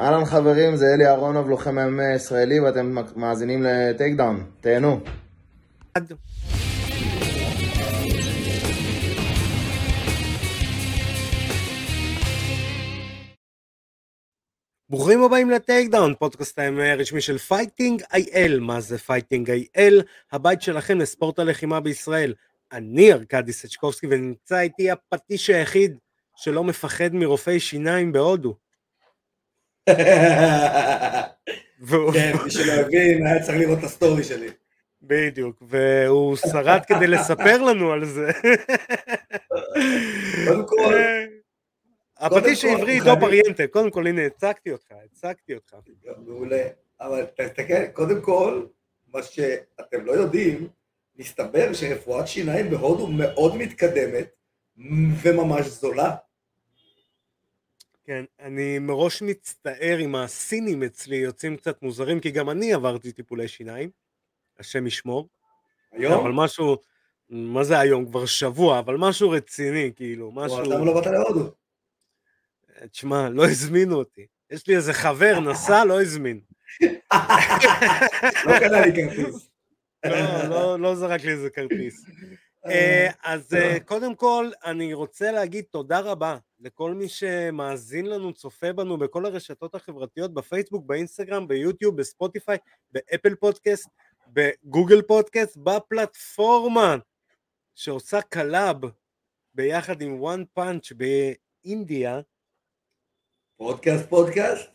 אהלן חברים, זה אלי אהרונוב, לוחם MMA ישראלי, ואתם מאזינים ל-takedown. תהנו. ברוכים הבאים ל-takedown, פודקאסט ה-MMA הרשמי של פייטינג איי-אל. מה זה פייטינג איי-אל? הבית שלכם לספורט הלחימה בישראל. אני ארכדי סצ'קובסקי ונמצא איתי הפטיש היחיד שלא מפחד מרופאי שיניים בהודו. כן, מי שלא הבין, היה צריך לראות את הסטורי שלי. בדיוק, והוא שרד כדי לספר לנו על זה. קודם כל, הפטיש העברי חייבים- דו פריאנטה, קודם כל הנה הצגתי אותך, הצגתי אותך. מעולה. אבל תסתכל, קודם כל, מה שאתם לא יודעים, מסתבר שרפואת שיניים בהודו מאוד מתקדמת וממש זולה. כן, אני מראש מצטער אם הסינים אצלי יוצאים קצת מוזרים, כי גם אני עברתי טיפולי שיניים, השם ישמור. אבל היום? משהו, מה זה היום? כבר שבוע, אבל משהו רציני, כאילו, משהו... למה לא באת להודו? תשמע, לא הזמינו אותי. יש לי איזה חבר, נסע, לא הזמין. לא קנה לי כרטיס. לא, לא, לא זרק לי איזה כרטיס. אה, אז אה, קודם כל, אני רוצה להגיד תודה רבה לכל מי שמאזין לנו, צופה בנו בכל הרשתות החברתיות, בפייסבוק, באינסטגרם, ביוטיוב, בספוטיפיי, באפל פודקאסט, בגוגל פודקאסט, בפלטפורמה שעושה collab ביחד עם וואן פאנץ' באינדיה. פודקאסט, פודקאסט?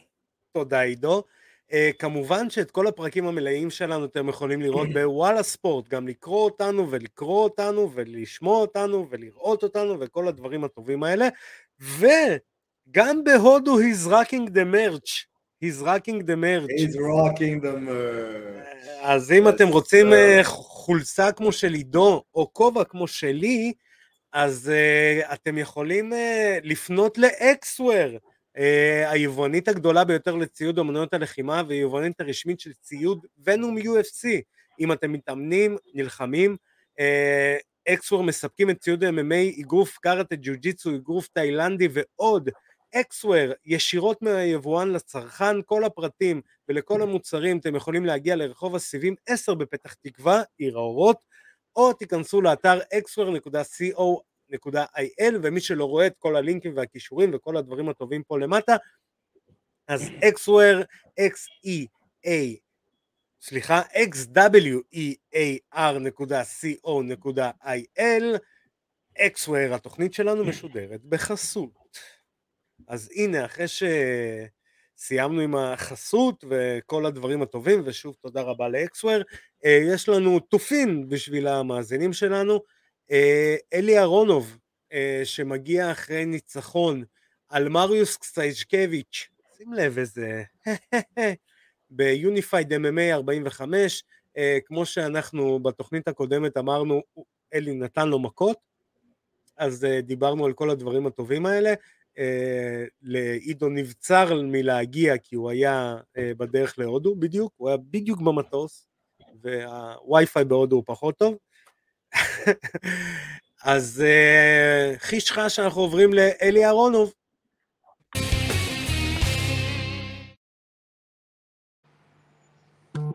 תודה עידו. Uh, כמובן שאת כל הפרקים המלאים שלנו אתם יכולים לראות בוואלה ספורט, גם לקרוא אותנו ולקרוא אותנו ולשמוע אותנו ולראות אותנו וכל הדברים הטובים האלה. וגם בהודו he's rocking the merch. he's rocking the merch. He's rocking the merch. אז אם אתם רוצים uh, חולצה כמו של עידו או כובע כמו שלי, אז uh, אתם יכולים uh, לפנות לאקסוור. Uh, היבואנית הגדולה ביותר לציוד אמנויות הלחימה והיבואנית הרשמית של ציוד ונום UFC. אם אתם מתאמנים, נלחמים, אקסוור מספקים את ציוד MMA, אגרוף קארטה, ג'יוג'יצו, אגרוף תאילנדי ועוד. אקסוור ישירות מהיבואן לצרכן, כל הפרטים ולכל המוצרים אתם יכולים להגיע לרחוב הסיבים 10 בפתח תקווה, עיר האורות, או תיכנסו לאתר xware.co.il ומי שלא רואה את כל הלינקים והכישורים וכל הדברים הטובים פה למטה, אז xware, x-e-a, סליחה, xwear.co.il, xware, התוכנית שלנו משודרת בחסות. אז הנה, אחרי שסיימנו עם החסות וכל הדברים הטובים, ושוב תודה רבה לאקסוור, יש לנו תופין בשביל המאזינים שלנו, אה, אלי אהרונוב, אה, שמגיע אחרי ניצחון על מריוס קסייג'קביץ', שים לב איזה, ביוניפייד MMA 45, אה, כמו שאנחנו בתוכנית הקודמת אמרנו, אלי נתן לו מכות, אז אה, דיברנו על כל הדברים הטובים האלה. אה, לעידו נבצר מלהגיע כי הוא היה אה, בדרך להודו בדיוק, הוא היה בדיוק במטוס והווי-פיי בהודו הוא פחות טוב. אז אה, חיש חש שאנחנו עוברים לאלי אהרונוב.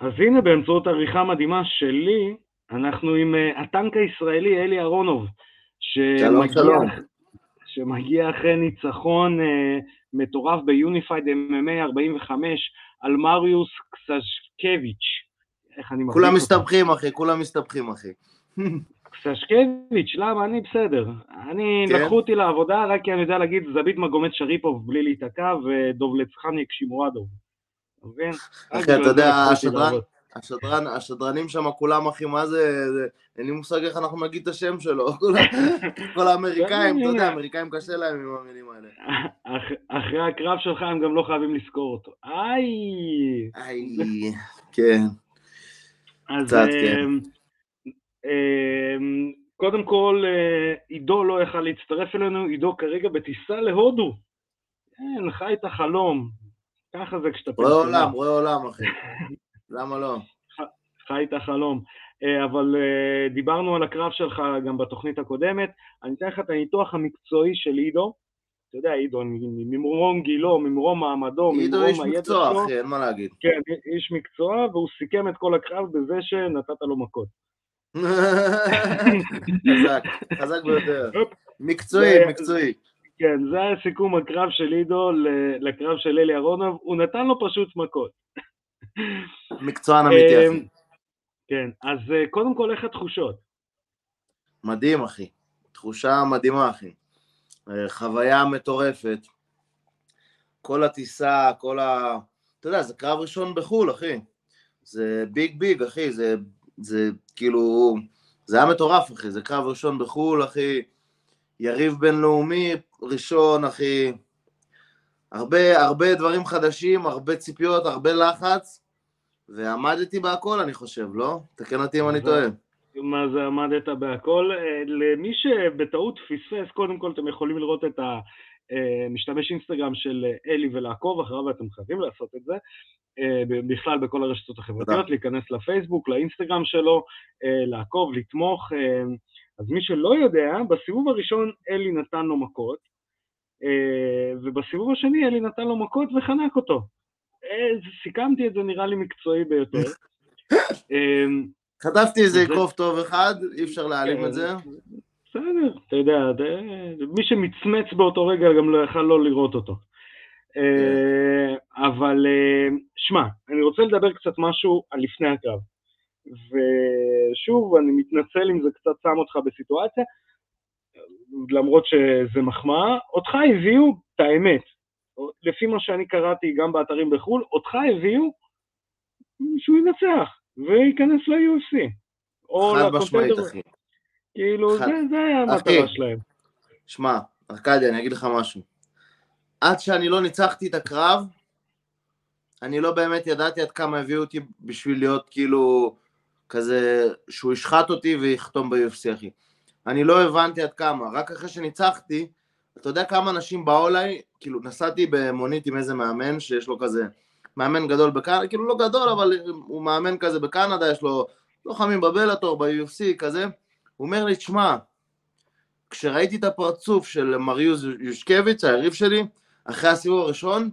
אז הנה, באמצעות עריכה מדהימה שלי, אנחנו עם uh, הטנק הישראלי אלי אהרונוב, שלום, שמגיע, שלום. שמגיע אחרי ניצחון uh, מטורף ביוניפייד MMA 45 על מריוס קסשקביץ'. איך אני כולם? מסתבכים, אחי, כולם מסתבכים, אחי. קסשקביץ', למה? אני בסדר. אני, כן? לקחו אותי לעבודה רק כי אני יודע להגיד זביט מגומד שריפוב בלי להיתקע ודובלצחניק שימורדוב. אתה מבין? אחי, אתה יודע, השדרן. השדרן, השדרנים שם כולם, אחי, מה זה, זה- אין לי מושג איך אנחנו נגיד את השם שלו. כל האמריקאים, אתה יודע, האמריקאים קשה להם עם המילים האלה. אח- אחרי הקרב שלך הם גם לא חייבים לזכור אותו. איי! איי, כן. אז קצת, כן. אמ, קודם כל, אה, עידו לא יכל להצטרף אלינו, עידו כרגע בטיסה להודו. כן, חי את החלום. ככה זה כשאתה רואה פנסיונר. עולם, רואה עולם, אחי. למה לא? חי את החלום. אה, אבל אה, דיברנו על הקרב שלך גם בתוכנית הקודמת. אני אתן לך את הניתוח המקצועי של עידו, אתה יודע, עידו, ממרום גילו, ממרום מעמדו, עידו איש ממרום הידע מקצוע, שלו, אחי, אין מה להגיד. כן, איש מקצוע, והוא סיכם את כל הקרב בזה שנתת לו מכות. חזק, חזק ביותר. מקצועי, מקצועי. כן, זה היה סיכום הקרב של עידו לקרב של אלי אהרונוב, הוא נתן לו פשוט מכות. מקצוען אמיתי, אה, אחי. כן, אז אה, קודם כל, איך התחושות? מדהים, אחי. תחושה מדהימה, אחי. אה, חוויה מטורפת. כל הטיסה, כל ה... אתה יודע, זה קרב ראשון בחו"ל, אחי. זה ביג ביג, אחי. זה, זה כאילו... זה היה מטורף, אחי. זה קרב ראשון בחו"ל, אחי. יריב בינלאומי ראשון, אחי. הרבה, הרבה דברים חדשים, הרבה ציפיות, הרבה לחץ. ועמדתי בהכל, אני חושב, לא? תקן אותי אם אני טועה. מה זה עמדת בהכל? אה, למי שבטעות פספס, קודם כל אתם יכולים לראות את המשתמש אינסטגרם של אה, אלי ולעקוב אחריו, ואתם חייבים לעשות את זה, אה, בכלל בכל הרשתות החברתיות. להיכנס לפייסבוק, לאינסטגרם שלו, אה, לעקוב, לתמוך. אה, אז מי שלא יודע, בסיבוב הראשון אלי נתן לו מכות, אה, ובסיבוב השני אלי נתן לו מכות וחנק אותו. אה, סיכמתי את זה נראה לי מקצועי ביותר. אה, חטפתי איזה זה- אגרוף טוב אחד, אי אפשר להעלים כן, את זה. בסדר, אתה יודע, מי שמצמץ באותו רגע גם לא יכל לא לראות אותו. אה, אבל אה, שמע, אני רוצה לדבר קצת משהו על לפני הקרב. ושוב, אני מתנצל אם זה קצת שם אותך בסיטואציה, למרות שזה מחמאה, אותך הביאו את האמת. לפי מה שאני קראתי גם באתרים בחו"ל, אותך הביאו שהוא ינצח וייכנס ל-UFC. או חד משמעית, לקונטנדר- אחי. כאילו, חד- זה, זה היה. המטרה שלהם. שמע, ארכדי, אני אגיד לך משהו. עד שאני לא ניצחתי את הקרב, אני לא באמת ידעתי עד כמה הביאו אותי בשביל להיות כאילו כזה, שהוא ישחט אותי ויחתום ב-UFC, אחי. אני לא הבנתי עד כמה, רק אחרי שניצחתי, אתה יודע כמה אנשים באו אליי, כאילו נסעתי במונית עם איזה מאמן שיש לו כזה, מאמן גדול בקנדה, כאילו לא גדול, אבל הוא מאמן כזה בקנדה, יש לו לוחמים בבלאטור, ב-UFC, כזה. הוא אומר לי, תשמע, כשראיתי את הפרצוף של מריוש יושקביץ, היריב שלי, אחרי הסיבוב הראשון,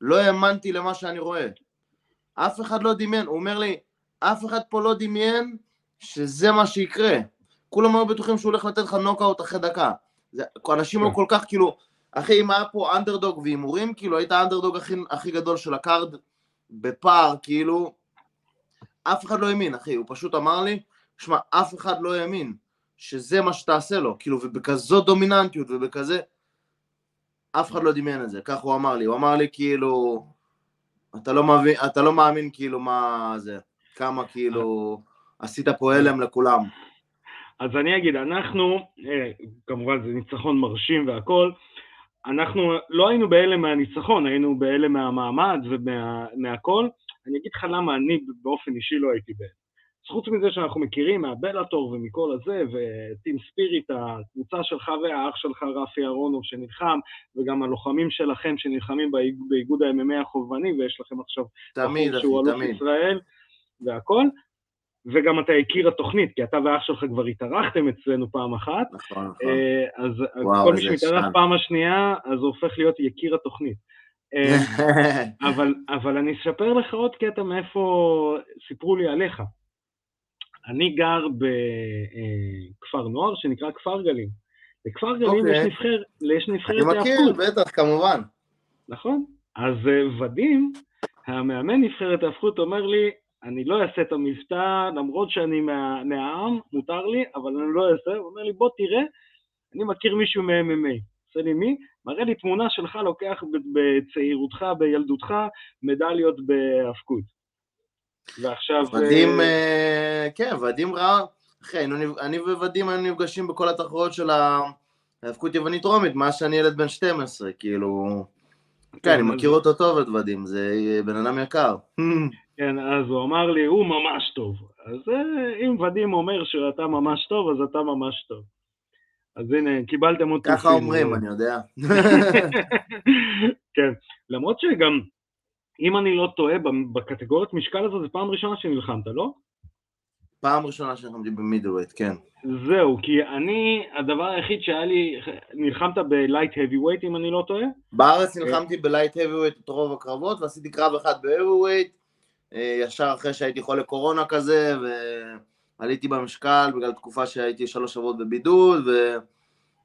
לא האמנתי למה שאני רואה. אף אחד לא דמיין, הוא אומר לי, אף אחד פה לא דמיין שזה מה שיקרה. כולם היו בטוחים שהוא הולך לתת לך נוקאוט אחרי דקה. זה, אנשים היו כן. כל כך כאילו, אחי, אם היה פה אנדרדוג והימורים, כאילו היית האנדרדוג הכי, הכי גדול של הקארד בפער, כאילו, אף אחד לא האמין, אחי, הוא פשוט אמר לי, שמע, אף אחד לא האמין שזה מה שתעשה לו, כאילו, ובכזאת דומיננטיות ובכזה, אף אחד לא דמיין את זה, כך הוא אמר לי, הוא אמר לי כאילו, אתה לא, מבין, אתה לא מאמין כאילו מה זה, כמה כאילו עשית פה הלם לכולם. אז אני אגיד, אנחנו, אה, כמובן זה ניצחון מרשים והכל, אנחנו לא היינו בהלם מהניצחון, היינו בהלם מהמעמד ומהכל. אני אגיד לך למה אני באופן אישי לא הייתי בהלם. חוץ מזה שאנחנו מכירים מהבלאטור ומכל הזה, וטים ספיריט, הקבוצה שלך והאח שלך רפי אהרונוב שנלחם, וגם הלוחמים שלכם שנלחמים באיג- באיגוד ה-MMA החובבני, ויש לכם עכשיו תמיד, אחי, שהוא אלוף תמיד. ישראל והכל, וגם אתה הכיר התוכנית, כי אתה ואח שלך כבר התארחתם אצלנו פעם אחת, נכון, נכון. אה, אז וואו, כל מי שמתארח. פעם השנייה, אז הוא הופך להיות יקיר התוכנית. אה, אבל, אבל אני אספר לך עוד קטע מאיפה סיפרו לי עליך. אני גר בכפר נוער שנקרא כפר גלים. בכפר גלים אוקיי. יש, נבחר, יש אני נבחרת מכיר, היאבקות, בטח, כמובן. נכון? אז אה, ודים, המאמן נבחרת ההפכות, אומר לי, אני לא אעשה את המבטא, למרות שאני מה, מהעם, מותר לי, אבל אני לא אעשה. הוא אומר לי, בוא תראה, אני מכיר מישהו מ-MMA. עושה לי מי? מראה לי תמונה שלך לוקח בצעירותך, בילדותך, מדליות בהאבקות. ועכשיו... ודים, אה, אה, כן, ודים ראה, אחי, אני ודים היינו נפגשים בכל התחרויות של ההאבקות יוונית רומית, מאז שאני ילד בן 12, כאילו... כן, אני אז- מכיר אותו טוב, את ודים, זה בן אדם יקר. כן, אז הוא אמר לי, הוא ממש טוב. אז אה, אם ודים אומר שאתה ממש טוב, אז אתה ממש טוב. אז הנה, קיבלתם עוד ככה. אומרים, אני יודע. כן, למרות שגם, אם אני לא טועה, בקטגוריית משקל הזו, זו פעם ראשונה שנלחמת, לא? פעם ראשונה שנלחמתי במידלווייט, כן. זהו, כי אני, הדבר היחיד שהיה לי, נלחמת בלייט weight אם אני לא טועה? בארץ נלחמתי בלייט heavyweight את רוב הקרבות, ועשיתי קרב אחד ב-heavyweight, אה, ישר אחרי שהייתי חולה קורונה כזה, ועליתי במשקל בגלל תקופה שהייתי שלוש שבועות בבידוד,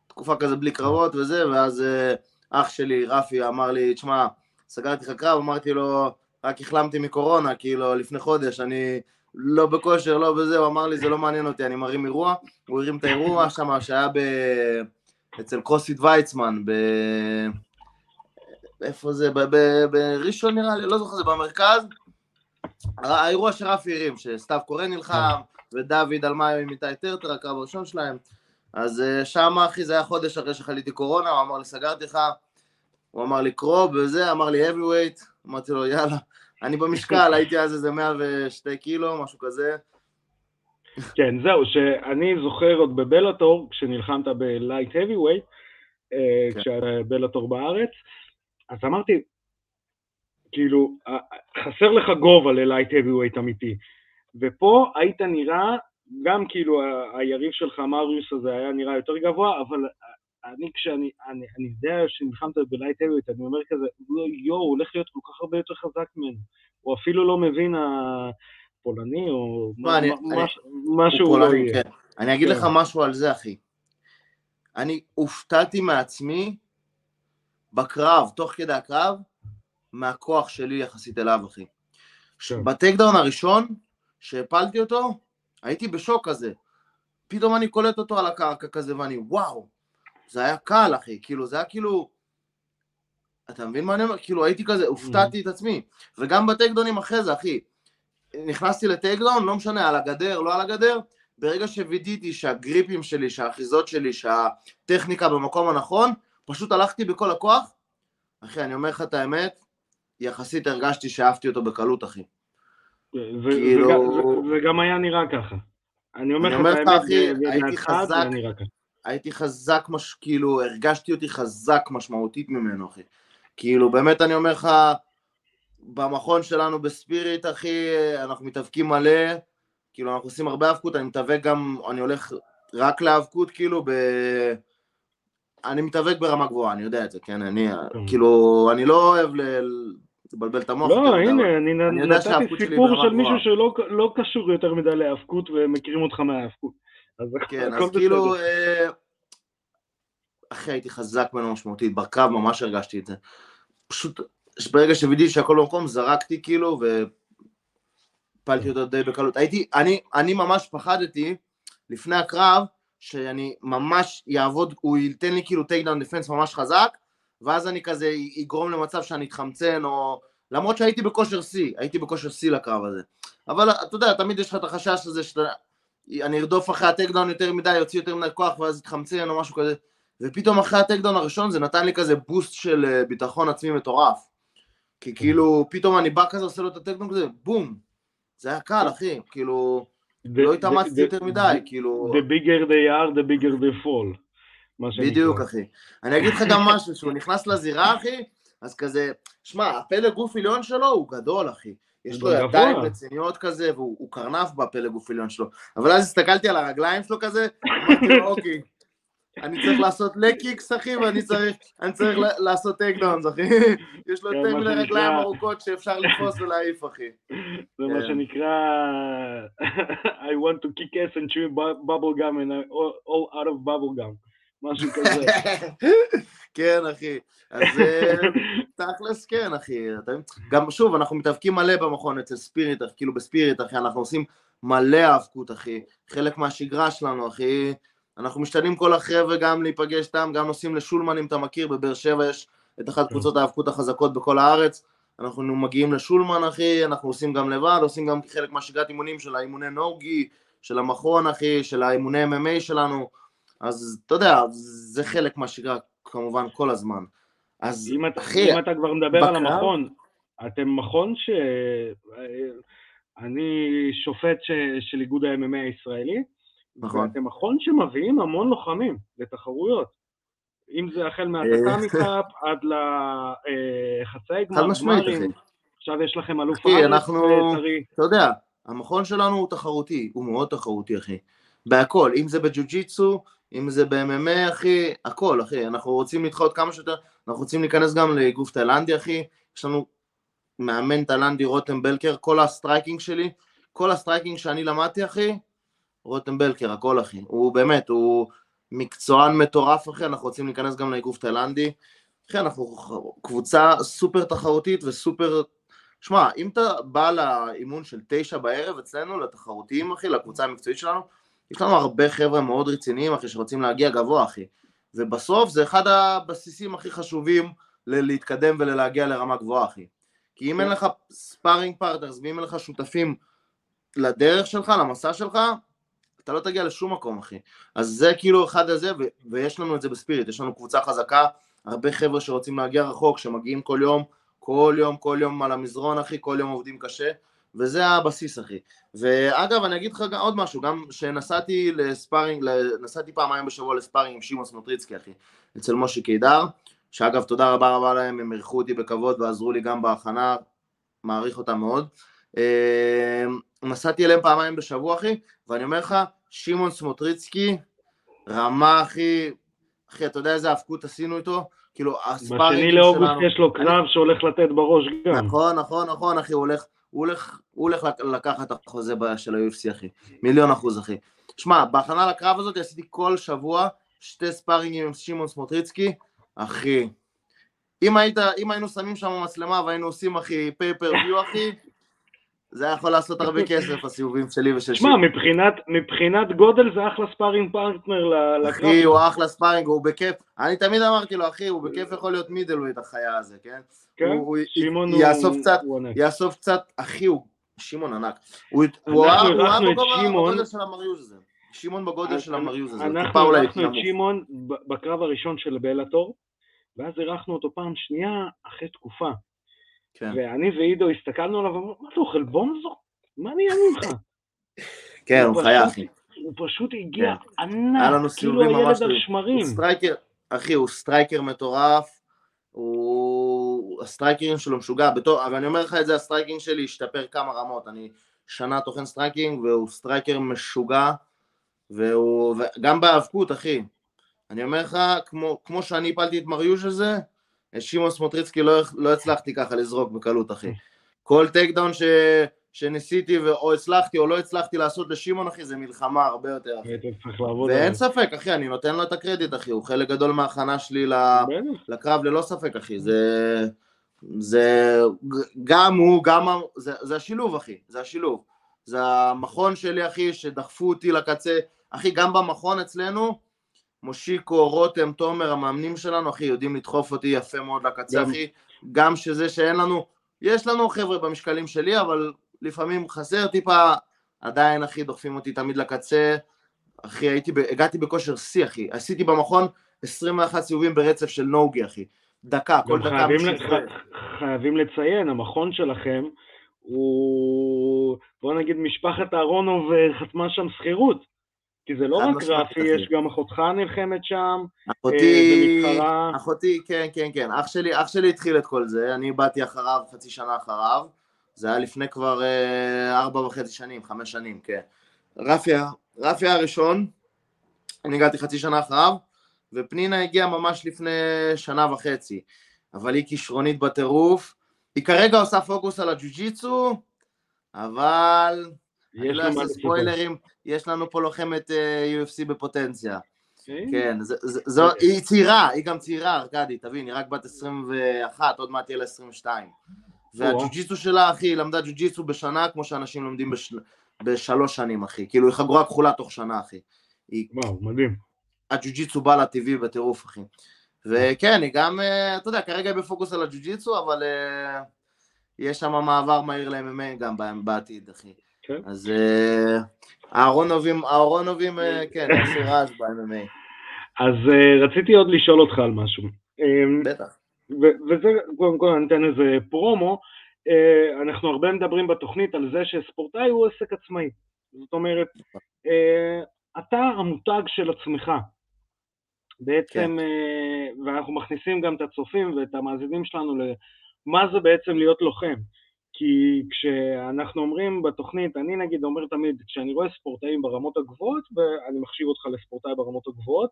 ותקופה כזה בלי קרבות וזה, ואז אה, אח שלי, רפי, אמר לי, תשמע, סגרתי לך קרב, אמרתי לו, רק החלמתי מקורונה, כאילו, לפני חודש, אני לא בכושר, לא בזה, הוא אמר לי, זה לא מעניין אותי, אני מרים אירוע, הוא הרים את האירוע שם, שהיה ב... אצל קרוסיט ויצמן, ב... איפה זה? בראשון נראה לי, לא זוכר, זה במרכז. האירוע שרפי הרים, שסתיו קורן נלחם, ודוד אלמאיו עם איתי טרטר, הקרב הראשון שלהם. אז אה, שם, אחי, זה היה חודש אחרי שחליתי קורונה, הוא אמר לי, סגרתי לך, הוא אמר לי, קרוב וזה, אמר לי, heavyweight, אמרתי לו, יאללה. אני במשקל, הייתי אז איזה 102 קילו, משהו כזה. כן, זהו, שאני זוכר עוד בבלאטור, כשנלחמת בלייט heavy weight, אה, כן. כשהיה בלאטור בארץ, אז אמרתי, כאילו, אה, חסר לך גובה ללייט heavy weight אמיתי. ופה היית נראה, גם כאילו היריב שלך, מריוס הזה, היה נראה יותר גבוה, אבל אני, כשאני אני, אני יודע שנלחמת בלייט weight, אני אומר כזה, "לא, יואו, הוא הולך להיות כל כך הרבה יותר חזק ממנו. הוא אפילו לא מבין הפולני, או מה, אני- מה- אני- מש- מה הוא שהוא לא יהיה. כן. אני אגיד כן. לך משהו על זה, אחי. אני הופתעתי מעצמי בקרב, תוך כדי הקרב, מהכוח שלי יחסית אליו, אחי. כן. בטייקדאון הראשון, שהפלתי אותו, הייתי בשוק כזה. פתאום אני קולט אותו על הקרקע כזה, ואני, וואו, זה היה קל, אחי. כאילו, זה היה כאילו... אתה מבין מה אני אומר? כאילו, הייתי כזה, הופתעתי את עצמי. וגם בטייקדאונים אחרי זה, אחי. נכנסתי לטייקדאון, לא משנה, על הגדר, לא על הגדר, ברגע שווידאתי שהגריפים שלי, שהאחיזות שלי, שהטכניקה במקום הנכון, פשוט הלכתי בכל הכוח. אחי, אני אומר לך את האמת, יחסית הרגשתי שאהבתי אותו בקלות, אחי. ו- כאילו- וגם- וגם היה נראה ככה. אני אומר לך את האמת, הייתי זה חזק. הייתי חזק, מש... כאילו, הרגשתי אותי חזק משמעותית ממנו, אחי. כאילו, באמת אני אומר לך, במכון שלנו בספיריט, אחי, אנחנו מתאבקים מלא, כאילו, אנחנו עושים הרבה האבקות, אני מתאבק גם, אני הולך רק להאבקות, כאילו, ב... אני מתאבק ברמה גבוהה, אני יודע את זה, כן? אני, כן. כאילו, אני לא אוהב ל- לבלבל את המוח. לא, הנה, אני אני נתתי סיפור של מישהו. שלא לא קשור יותר מדי להאבקות ומכירים אותך מההאבקות. כן, אז כאילו. אה, אחי, הייתי חזק ממנו משמעותית, בקרב ממש הרגשתי את זה. פשוט, ברגע שווידאתי שהכל במקום, זרקתי כאילו, והפלתי אותו די בקלות. הייתי, אני, אני ממש פחדתי, לפני הקרב, שאני ממש אעבוד, הוא ייתן לי כאילו takedown defense ממש חזק, ואז אני כזה יגרום למצב שאני אתחמצן, או... למרות שהייתי בכושר שיא, הייתי בכושר שיא לקרב הזה. אבל אתה יודע, תמיד יש לך את החשש הזה שאתה... אני ארדוף אחרי הטקדאון יותר מדי, יוציא יותר מדי כוח ואז אתחמצן או משהו כזה. ופתאום אחרי הטקדאון הראשון זה נתן לי כזה בוסט של אה, ביטחון עצמי מטורף. כי כאילו, פתאום אני בא כזה, עושה לו את הטקדאון כזה, בום. זה היה קל, אחי. כאילו, The- לא the- התאמצתי the- יותר מדי, כאילו... The bigger they are, the bigger they fall. בדיוק, אחי. אני אגיד לך גם משהו, שהוא נכנס לזירה, אחי, אז כזה, שמע, הפלג גוף עליון שלו הוא גדול, אחי. יש לו. ידיים רציניות כזה, והוא הוא קרנף בפלג גוף עליון שלו. אבל אז הסתכלתי על הרגליים שלו כזה, אמרתי לו, אוקיי, אני צריך לעשות לקיקס, אחי, ואני צריך, אני צריך לעשות טייק דאונס, אחי. יש לו כן, יותר מדי שנקרא- רגליים ארוכות שאפשר לתפוס ולהעיף, אחי. זה מה כן. שנקרא I want to kick ass and chew bu- bubble gum and all out of bubble gum. משהו כזה. כן, אחי. אז אה, תכלס כן, אחי. גם שוב, אנחנו מתאבקים מלא במכון אצל ספיריט, כאילו בספיריט, אחי, אנחנו עושים מלא האבקות, אחי. חלק מהשגרה שלנו, אחי. אנחנו משתדלים כל החבר'ה גם להיפגש איתם, גם נוסעים לשולמן, אם אתה מכיר, בבאר שבע יש את אחת קבוצות האבקות החזקות בכל הארץ. אנחנו מגיעים לשולמן, אחי, אנחנו עושים גם לבד, עושים גם חלק מהשגרת אימונים של האימוני נוגי, של המכון, אחי, של האימוני MMA שלנו. אז אתה יודע, זה חלק מהשגרה, כמובן, כל הזמן. אז אם אתה, אחי, אם אתה כבר מדבר על בקרב- המכון, אתם מכון ש... אני שופט ש... של איגוד ה-MMA הישראלי, נכון. ואתם מכון שמביאים המון לוחמים לתחרויות. אם זה החל מהטקאמי קאפ עד לחצאי גמר, חד משמעית. אחי. עכשיו יש לכם אלוף אחי, הארץ אנחנו- אה, טרי. אתה יודע, המכון שלנו הוא תחרותי, הוא מאוד תחרותי, אחי. בהכל, אם זה בג'יו-ג'יצו, אם זה ב-MMA, אחי, הכל, אחי. אנחנו רוצים להתחרות כמה שיותר, אנחנו רוצים להיכנס גם לאגרוף תאילנדי, אחי. יש לנו מאמן תאילנדי, רותם בלקר, כל ה-striking שלי, כל ה-striking שאני למדתי, אחי, רותם בלקר, הכל, אחי. הוא באמת, הוא מקצוען מטורף, אחי, אנחנו רוצים להיכנס גם לאגרוף תאילנדי. אחי, אנחנו קבוצה סופר תחרותית וסופר... שמע, אם אתה בא לאימון של תשע בערב אצלנו, לתחרותיים, אחי, לקבוצה המקצועית שלנו, יש לנו הרבה חבר'ה מאוד רציניים, אחי, שרוצים להגיע גבוה, אחי. ובסוף זה אחד הבסיסים הכי חשובים להתקדם ולהגיע לרמה גבוהה, אחי. כי אם אין לך sparring partners ואם אין לך שותפים לדרך שלך, למסע שלך, אתה לא תגיע לשום מקום, אחי. אז זה כאילו אחד הזה, ו- ויש לנו את זה בספיריט, יש לנו קבוצה חזקה, הרבה חבר'ה שרוצים להגיע רחוק, שמגיעים כל יום, כל יום, כל יום על המזרון, אחי, כל יום עובדים קשה, וזה הבסיס, אחי. ואגב, אני אגיד לך עוד משהו, גם שנסעתי לספארינג, נסעתי פעמיים בשבוע לספארינג עם שמעון סמוטריצקי, אחי, אצל משה קידר, שאגב, תודה רבה רבה להם, הם אירחו אותי בכבוד ועזרו לי גם בהכנה, מעריך אותם מאוד. אה, נסעתי אליהם פעמיים בשבוע, אחי, ואני אומר לך, שמעון סמוטריצקי, רמה, אחי, אחי, אתה יודע איזה האבקות עשינו איתו? כאילו, הספארינג שלנו... בשני לאוגוסט יש לו קרב אני... שהולך לתת בראש גם. נכון, נכון, נכון, אחי, הוא הולך, הוא הולך, הוא הולך לקחת את החוזה של ה-UFC, אחי. מיליון אחוז, אחי. שמע, בהכנה לקרב הזאת עשיתי כל שבוע שתי ספארינגים עם שמעון סמוטריצקי, אחי. אם, היית, אם היינו שמים שם מצלמה והיינו עושים, אחי, פייפר ויו, אחי, זה היה יכול לעשות הרבה כסף, הסיבובים שלי ושל שמע, מבחינת, מבחינת גודל זה אחלה sparring partner לקרב. אחי, הוא אחלה sparring, הוא בכיף. אני תמיד אמרתי לו, אחי, הוא בכיף יכול להיות middleweight החיה הזה, כן? כן, הוא, שמעון הוא... יאסוף קצת, הוא. יאסוף קצת, אחי, הוא... שמעון ענק. הוא היה. בגודל של המריוש הזה. שמעון בגודל של המריוש הזה. אנחנו אירחנו את. שמעון בקרב הראשון של בלאטור, ואז אירחנו אותו פעם שנייה אחרי תקופה. כן. ואני ועידו הסתכלנו עליו ואמרנו, מה אתה אוכל בונזו? מה נהיה ממך? כן, הוא חיה, אחי. הוא פשוט הגיע היה ענק, כאילו הילד על. שמרים. הוא striker, אחי, הוא striker מטורף, הוא... ה-striking שלו משוגע, בתור... אבל אני אומר לך את זה, ה-striking שלי השתפר כמה רמות, אני שנה טוחן striking, והוא striker משוגע, והוא... וגם בהיאבקות, אחי. אני אומר לך, כמו, כמו שאני הפלתי את מריוש הזה, שמעון סמוטריצקי לא, לא הצלחתי ככה לזרוק בקלות, אחי. כל takedown ש... שניסיתי. או הצלחתי או לא הצלחתי לעשות לשמעון, אחי, זה מלחמה הרבה יותר, אחי. על ואין. ספק, אחי, אני נותן לו את הקרדיט, אחי, הוא חלק גדול מההכנה שלי. לקרב ללא ספק, אחי, זה... זה גם הוא, גם... זה, זה השילוב, אחי, זה השילוב. זה המכון שלי, אחי, שדחפו אותי לקצה. אחי, גם במכון אצלנו, מושיקו, רותם, תומר, המאמנים שלנו, אחי, יודעים לדחוף אותי יפה מאוד לקצה, גם- אחי. גם שזה שאין לנו... יש לנו חבר'ה במשקלים שלי, אבל לפעמים חסר טיפה, עדיין, אחי, דוחפים אותי תמיד לקצה. אחי, הייתי, ב- הגעתי בכושר שיא, אחי. עשיתי במכון 21 סיבובים ברצף של נוגי, אחי. דקה, כל דקה חייבים, בשביל ל- זה. ח- חייבים לציין, המכון שלכם הוא, בוא נגיד, משפחת אהרונוב אה, חתמה שם שכירות. כי זה לא רק רפי. יש גם אחותך נלחמת שם, אחותי, אה, במתחרה. אחותי, כן, כן, כן. אח שלי, אח שלי התחיל את כל זה, אני באתי אחריו חצי שנה אחריו. זה היה לפני כבר אה, ארבע וחצי שנים, חמש שנים, כן. רפי, רפי היה הראשון, אני הגעתי חצי שנה אחריו, ופנינה הגיעה ממש לפני שנה וחצי. אבל היא כישרונית בטירוף. היא כרגע עושה פוקוס על הג'ו-ג'יצו, אבל אני לא אעשה. ספוילרים, יש לנו פה לוחמת אה, UFC בפוטנציה. אוקיי? כן, זו, היא צעירה, היא גם צעירה, ארכדי, תבין, היא רק בת 21, עוד מעט תהיה לה 22. והג'ו-ג'יצו שלה, אחי, היא למדה ג'ו-ג'יצו בשנה כמו שאנשים לומדים בש... בשלוש שנים, אחי. כאילו, היא חגורה כחולה תוך שנה, אחי. וואו, מדהים. הג'ו-ג'יצו בא לה טבעי בטירוף, אחי. וכן, היא גם, אה, אתה יודע, כרגע היא בפוקוס על הג'ו-ג'יצו, אבל אה, יש שם מעבר מהיר ל-MMA גם בעתיד, אחי. כן. אז אה, אהרונובים, אהרונובים, אה, כן, עשו רעש ב-MMA. אז אה, רציתי עוד לשאול אותך על משהו. אה, בטח. וזה, קודם כל אני אתן איזה פרומו, אנחנו הרבה מדברים בתוכנית על זה שספורטאי הוא עסק עצמאי. זאת אומרת, אתה המותג של עצמך. בעצם, אה, ואנחנו מכניסים גם את הצופים ואת המאזינים שלנו למה זה בעצם להיות לוחם. כי כשאנחנו אומרים בתוכנית, אני נגיד אומר תמיד, כשאני רואה ספורטאים ברמות הגבוהות, ואני מחשיב אותך לספורטאי ברמות הגבוהות,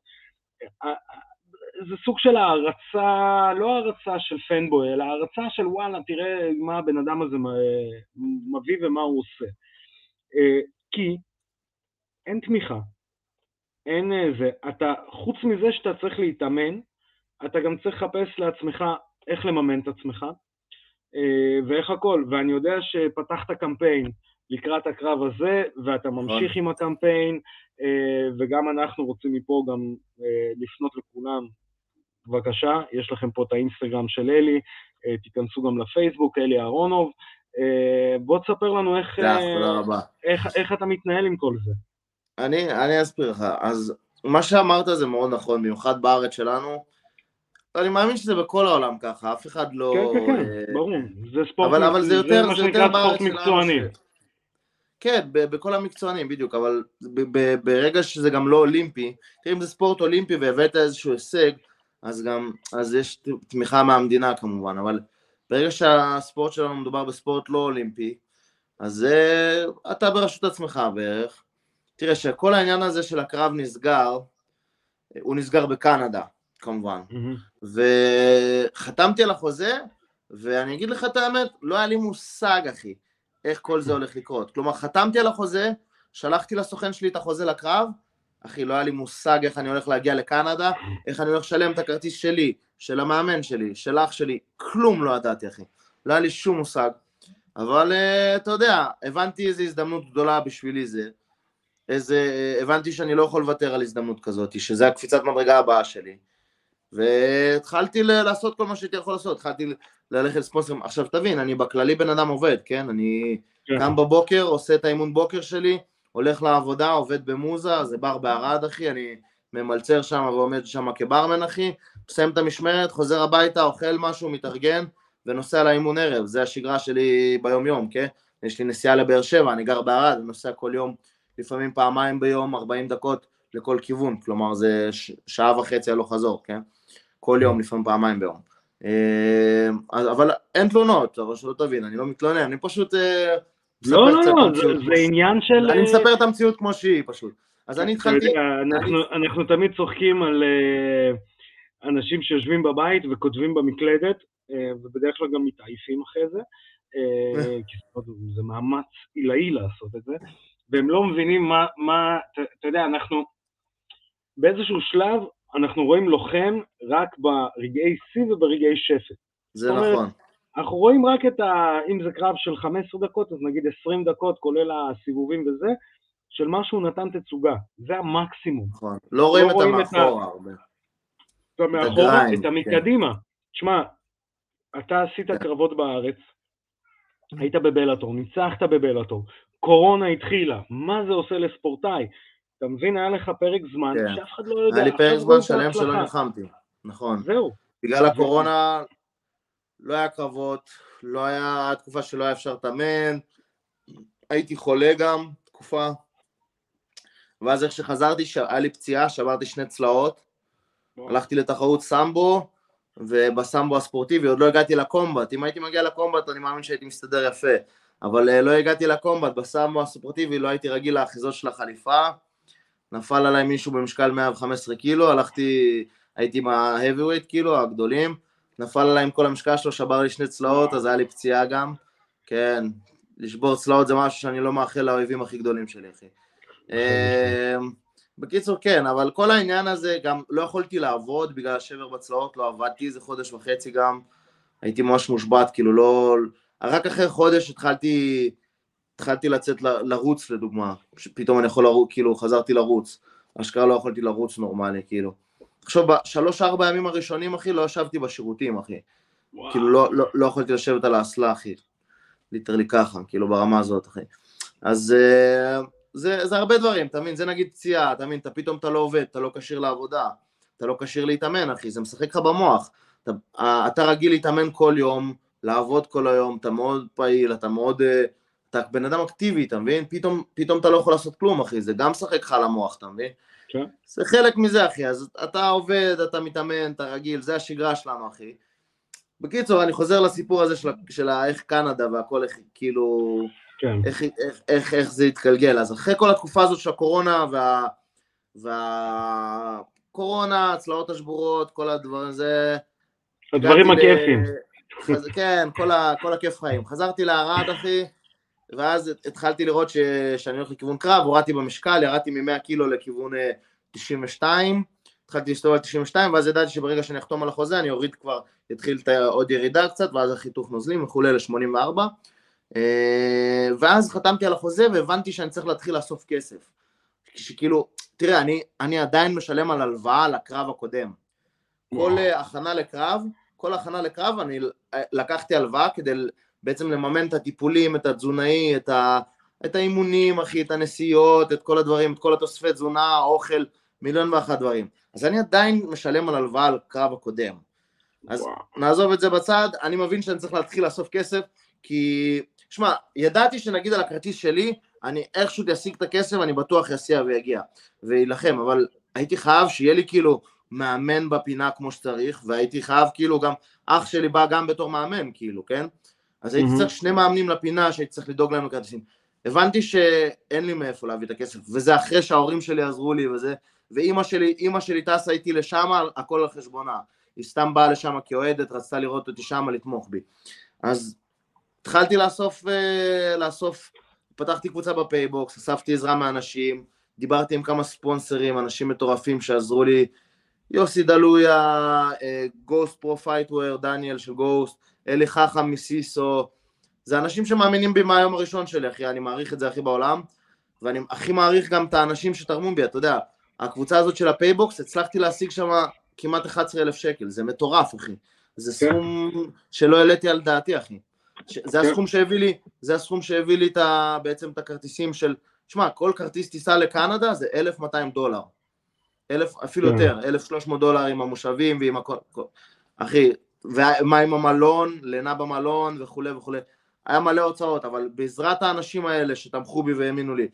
זה סוג של הערצה, לא הערצה של פנבוי, אלא הערצה של וואלה, תראה מה הבן אדם הזה מביא ומה הוא עושה. אה, כי אין תמיכה, אין זה. אתה, חוץ מזה שאתה צריך להתאמן, אתה גם צריך לחפש לעצמך איך לממן את עצמך, אה, ואיך הכל. ואני יודע שפתחת קמפיין לקראת הקרב הזה, ואתה ממשיך נכון. עם הקמפיין, אה, וגם אנחנו רוצים מפה גם לפנות לכולם בבקשה, יש לכם פה את האינסטגרם של אלי, אה, תיכנסו גם לפייסבוק, אלי אהרונוב. אה, בוא תספר לנו איך, אה, איך, איך אתה מתנהל עם כל זה. אני, אני אסביר לך. אז מה שאמרת זה מאוד נכון, במיוחד בארץ שלנו. אני מאמין שזה בכל העולם ככה, אף אחד לא... כן, כן, כן, ברור. זה ספורט, אבל, אבל זה יותר, זה, זה יותר בארץ מקצועני. כן, בכל המקצוענים, בדיוק, אבל ברגע שזה גם לא אולימפי, תראה אם זה ספורט אולימפי והבאת איזשהו הישג, אז גם, אז יש תמיכה מהמדינה כמובן, אבל ברגע שהספורט שלנו מדובר בספורט לא אולימפי, אז אתה ברשות עצמך בערך. תראה שכל העניין הזה של הקרב נסגר, הוא נסגר בקנדה, כמובן. Mm-hmm. וחתמתי על החוזה, ואני אגיד לך את האמת, לא היה לי מושג, אחי, איך כל זה הולך לקרות. כלומר, חתמתי על החוזה, שלחתי לסוכן שלי את החוזה לקרב, אחי, לא היה לי מושג איך אני הולך להגיע לקנדה, איך אני הולך לשלם את הכרטיס שלי, של המאמן שלי, של אח שלי, כלום לא ידעתי, אחי. לא היה לי שום מושג. אבל uh, אתה יודע, הבנתי איזו הזדמנות גדולה בשבילי זה. איזה, הבנתי שאני לא יכול לוותר על הזדמנות כזאת, שזה הקפיצת מדרגה הבאה שלי. והתחלתי לעשות כל מה שהייתי יכול לעשות, התחלתי ללכת לספונסרים. עכשיו תבין, אני בכללי בן אדם עובד, כן? אני כן. קם בבוקר, עושה את האימון בוקר שלי, הולך לעבודה, עובד במוזה, זה בר בערד אחי, אני ממלצר שם ועומד שם כברמן אחי, מסיים את המשמרת, חוזר הביתה, אוכל משהו, מתארגן ונוסע לאימון ערב, זה השגרה שלי ביום יום, כן? יש לי נסיעה לבאר שבע, אני גר בערד, אני נוסע כל יום, לפעמים פעמיים ביום, 40 דקות לכל כיוון, כלומר זה שעה וחצי הלוך חזור, כן? כל יום, לפעמים פעמיים ביום. אה, אבל אין תלונות, אבל שלא תבין, אני לא מתלונן, אני פשוט אה, לא, לא, לא, זה, זה עניין של... אני מספר את המציאות כמו שהיא פשוט. אז אני התחלתי... אנחנו, תמיד צוחקים על אנשים שיושבים בבית וכותבים במקלדת, ובדרך כלל גם מתעייפים אחרי זה, כי זה מאמץ עילאי לעשות את זה, והם לא מבינים מה אתה יודע, אנחנו באיזשהו שלב, אנחנו רואים לוחם רק ברגעי שיא וברגעי שפט. זה נכון. אומרת, אנחנו רואים רק את ה... אם זה קרב של 15 דקות, אז נגיד 20 דקות, כולל הסיבובים וזה, של מה שהוא נתן תצוגה. זה המקסימום. נכון. לא רואים לא את המאחורה הרבה. את המאחורה, את המקדימה. כן. תשמע, אתה עשית כן. קרבות בארץ, היית בבלאטור, ניצחת בבלאטור, קורונה התחילה, מה זה עושה לספורטאי? אתה מבין, היה לך פרק זמן כן. שאף אחד לא יודע. היה לי פרק זמן שלם שלא נלחמתי, נכון. זהו. בגלל הקורונה לא היה קרבות, לא היה תקופה שלא היה אפשר לתאמן, הייתי חולה גם, תקופה, ואז איך שחזרתי, היה לי פציעה, שברתי שני צלעות, הלכתי לתחרות סמבו, ובסמבו הספורטיבי עוד לא הגעתי לקומבט, אם הייתי מגיע לקומבט אני מאמין שהייתי מסתדר יפה, אבל אה, לא הגעתי לקומבט, בסמבו הספורטיבי לא הייתי רגיל לאחיזות של החליפה, נפל עליי מישהו במשקל 115 קילו, הלכתי, הייתי עם ה-heavyweight כאילו, הגדולים, נפל עליי עם כל המשקע שלו, שבר לי שני צלעות, אז היה לי פציעה גם. כן, לשבור צלעות זה משהו שאני לא מאחל לאויבים הכי גדולים שלי, אחי. אמ, בקיצור, כן, אבל כל העניין הזה, גם לא יכולתי לעבוד בגלל השבר בצלעות, לא עבדתי איזה חודש וחצי גם, הייתי ממש מושבת, כאילו לא... רק אחרי חודש התחלתי, התחלתי לצאת לרוץ לדוגמה, פתאום אני יכול לרוץ, כאילו חזרתי לרוץ, אשכרה לא יכולתי לרוץ נורמלי, כאילו. עכשיו, בשלוש ארבע ימים הראשונים, אחי, לא ישבתי בשירותים, אחי. וואו. כאילו, לא, לא, לא יכולתי לשבת על האסלה, אחי. ליטרלי ככה, כאילו, ברמה הזאת, אחי. אז uh, זה, זה הרבה דברים, אתה מבין? זה נגיד פציעה, אתה מבין? אתה פתאום אתה לא עובד, אתה לא כשיר לעבודה, אתה לא כשיר להתאמן, אחי, זה משחק לך במוח. אתה, אתה רגיל להתאמן כל יום, לעבוד כל היום, אתה מאוד פעיל, אתה מאוד... אתה בן אדם אקטיבי, אתה מבין? פתאום, פתאום אתה לא יכול לעשות כלום, אחי, זה גם משחק לך על המוח, אתה מבין? כן. זה חלק מזה, אחי, אז אתה עובד, אתה מתאמן, אתה רגיל, זה השגרה שלנו, אחי. בקיצור, אני חוזר לסיפור הזה של, של איך קנדה והכל, איך כאילו, כן. איך, איך, איך, איך זה התגלגל. אז אחרי כל התקופה הזאת של הקורונה וה... והקורונה, הצלעות השבורות, כל הדברים, זה... הדברים ל- הכיפים. חז... כן, כל, ה... כל הכיף חיים. חזרתי לערד, אחי, ואז התחלתי לראות ש... שאני הולך לכיוון קרב, הורדתי במשקל, ירדתי מ-100 קילו לכיוון אה, 92, התחלתי להסתובב על 92, ואז ידעתי שברגע שאני אחתום על החוזה, אני אוריד כבר, יתחיל את עוד ירידה קצת, ואז החיתוך נוזלים וכולי ל-84. אה, ואז חתמתי על החוזה והבנתי שאני צריך להתחיל לאסוף כסף. שכאילו, תראה, אני, אני עדיין משלם על הלוואה לקרב הקודם. כל אה, הכנה לקרב, כל הכנה לקרב, אני אה, לקחתי הלוואה כדי בעצם לממן את הטיפולים, את התזונאי, את, ה, את האימונים, אחי, את הנסיעות, את כל הדברים, את כל התוספי תזונה, אוכל, מיליון ואחת דברים. אז אני עדיין משלם על הלוואה על הקרב הקודם. אז וואו. נעזוב את זה בצד, אני מבין שאני צריך להתחיל לאסוף כסף, כי, שמע, ידעתי שנגיד על הכרטיס שלי, אני איכשהו אשיג את הכסף, אני בטוח יסיע ויגיע, ויילחם, אבל הייתי חייב שיהיה לי כאילו מאמן בפינה כמו שצריך, והייתי חייב כאילו גם, אח שלי בא גם בתור מאמן, כאילו, כן? אז הייתי. צריך שני מאמנים לפינה שהייתי צריך לדאוג להם לכרטיסים. הבנתי שאין לי מאיפה להביא את הכסף, וזה אחרי שההורים שלי עזרו לי וזה, ואימא שלי, אימא שלי טסה איתי לשם, הכל על חשבונה. היא סתם באה לשם כאוהדת, רצתה לראות אותי שם, לתמוך בי. אז התחלתי לאסוף, אה, לאסוף, פתחתי קבוצה בפייבוקס, אספתי עזרה מאנשים, דיברתי עם כמה ספונסרים, אנשים מטורפים שעזרו לי, יוסי דלויה, גוסט Pro Fightwear, דניאל של גוסט, אלי חכם מסיסו, זה אנשים שמאמינים בי מהיום הראשון שלי, אחי, אני מעריך את זה הכי בעולם, ואני הכי מעריך גם את האנשים שתרמו בי, אתה יודע, הקבוצה הזאת של הפייבוקס, הצלחתי להשיג שם כמעט 11,000 שקל, זה מטורף, אחי. זה כן. סכום שלא העליתי על דעתי, אחי. זה כן. הסכום שהביא לי, זה הסכום שהביא לי את ה, בעצם את הכרטיסים של, שמע, כל כרטיס טיסה לקנדה זה 1,200 דולר. אלף, אפילו כן. יותר, 1,300 דולר עם המושבים ועם הכל. אחי, ומה עם המלון, לינה במלון וכולי וכולי. היה מלא הוצאות, אבל בעזרת האנשים האלה שתמכו בי והאמינו לי,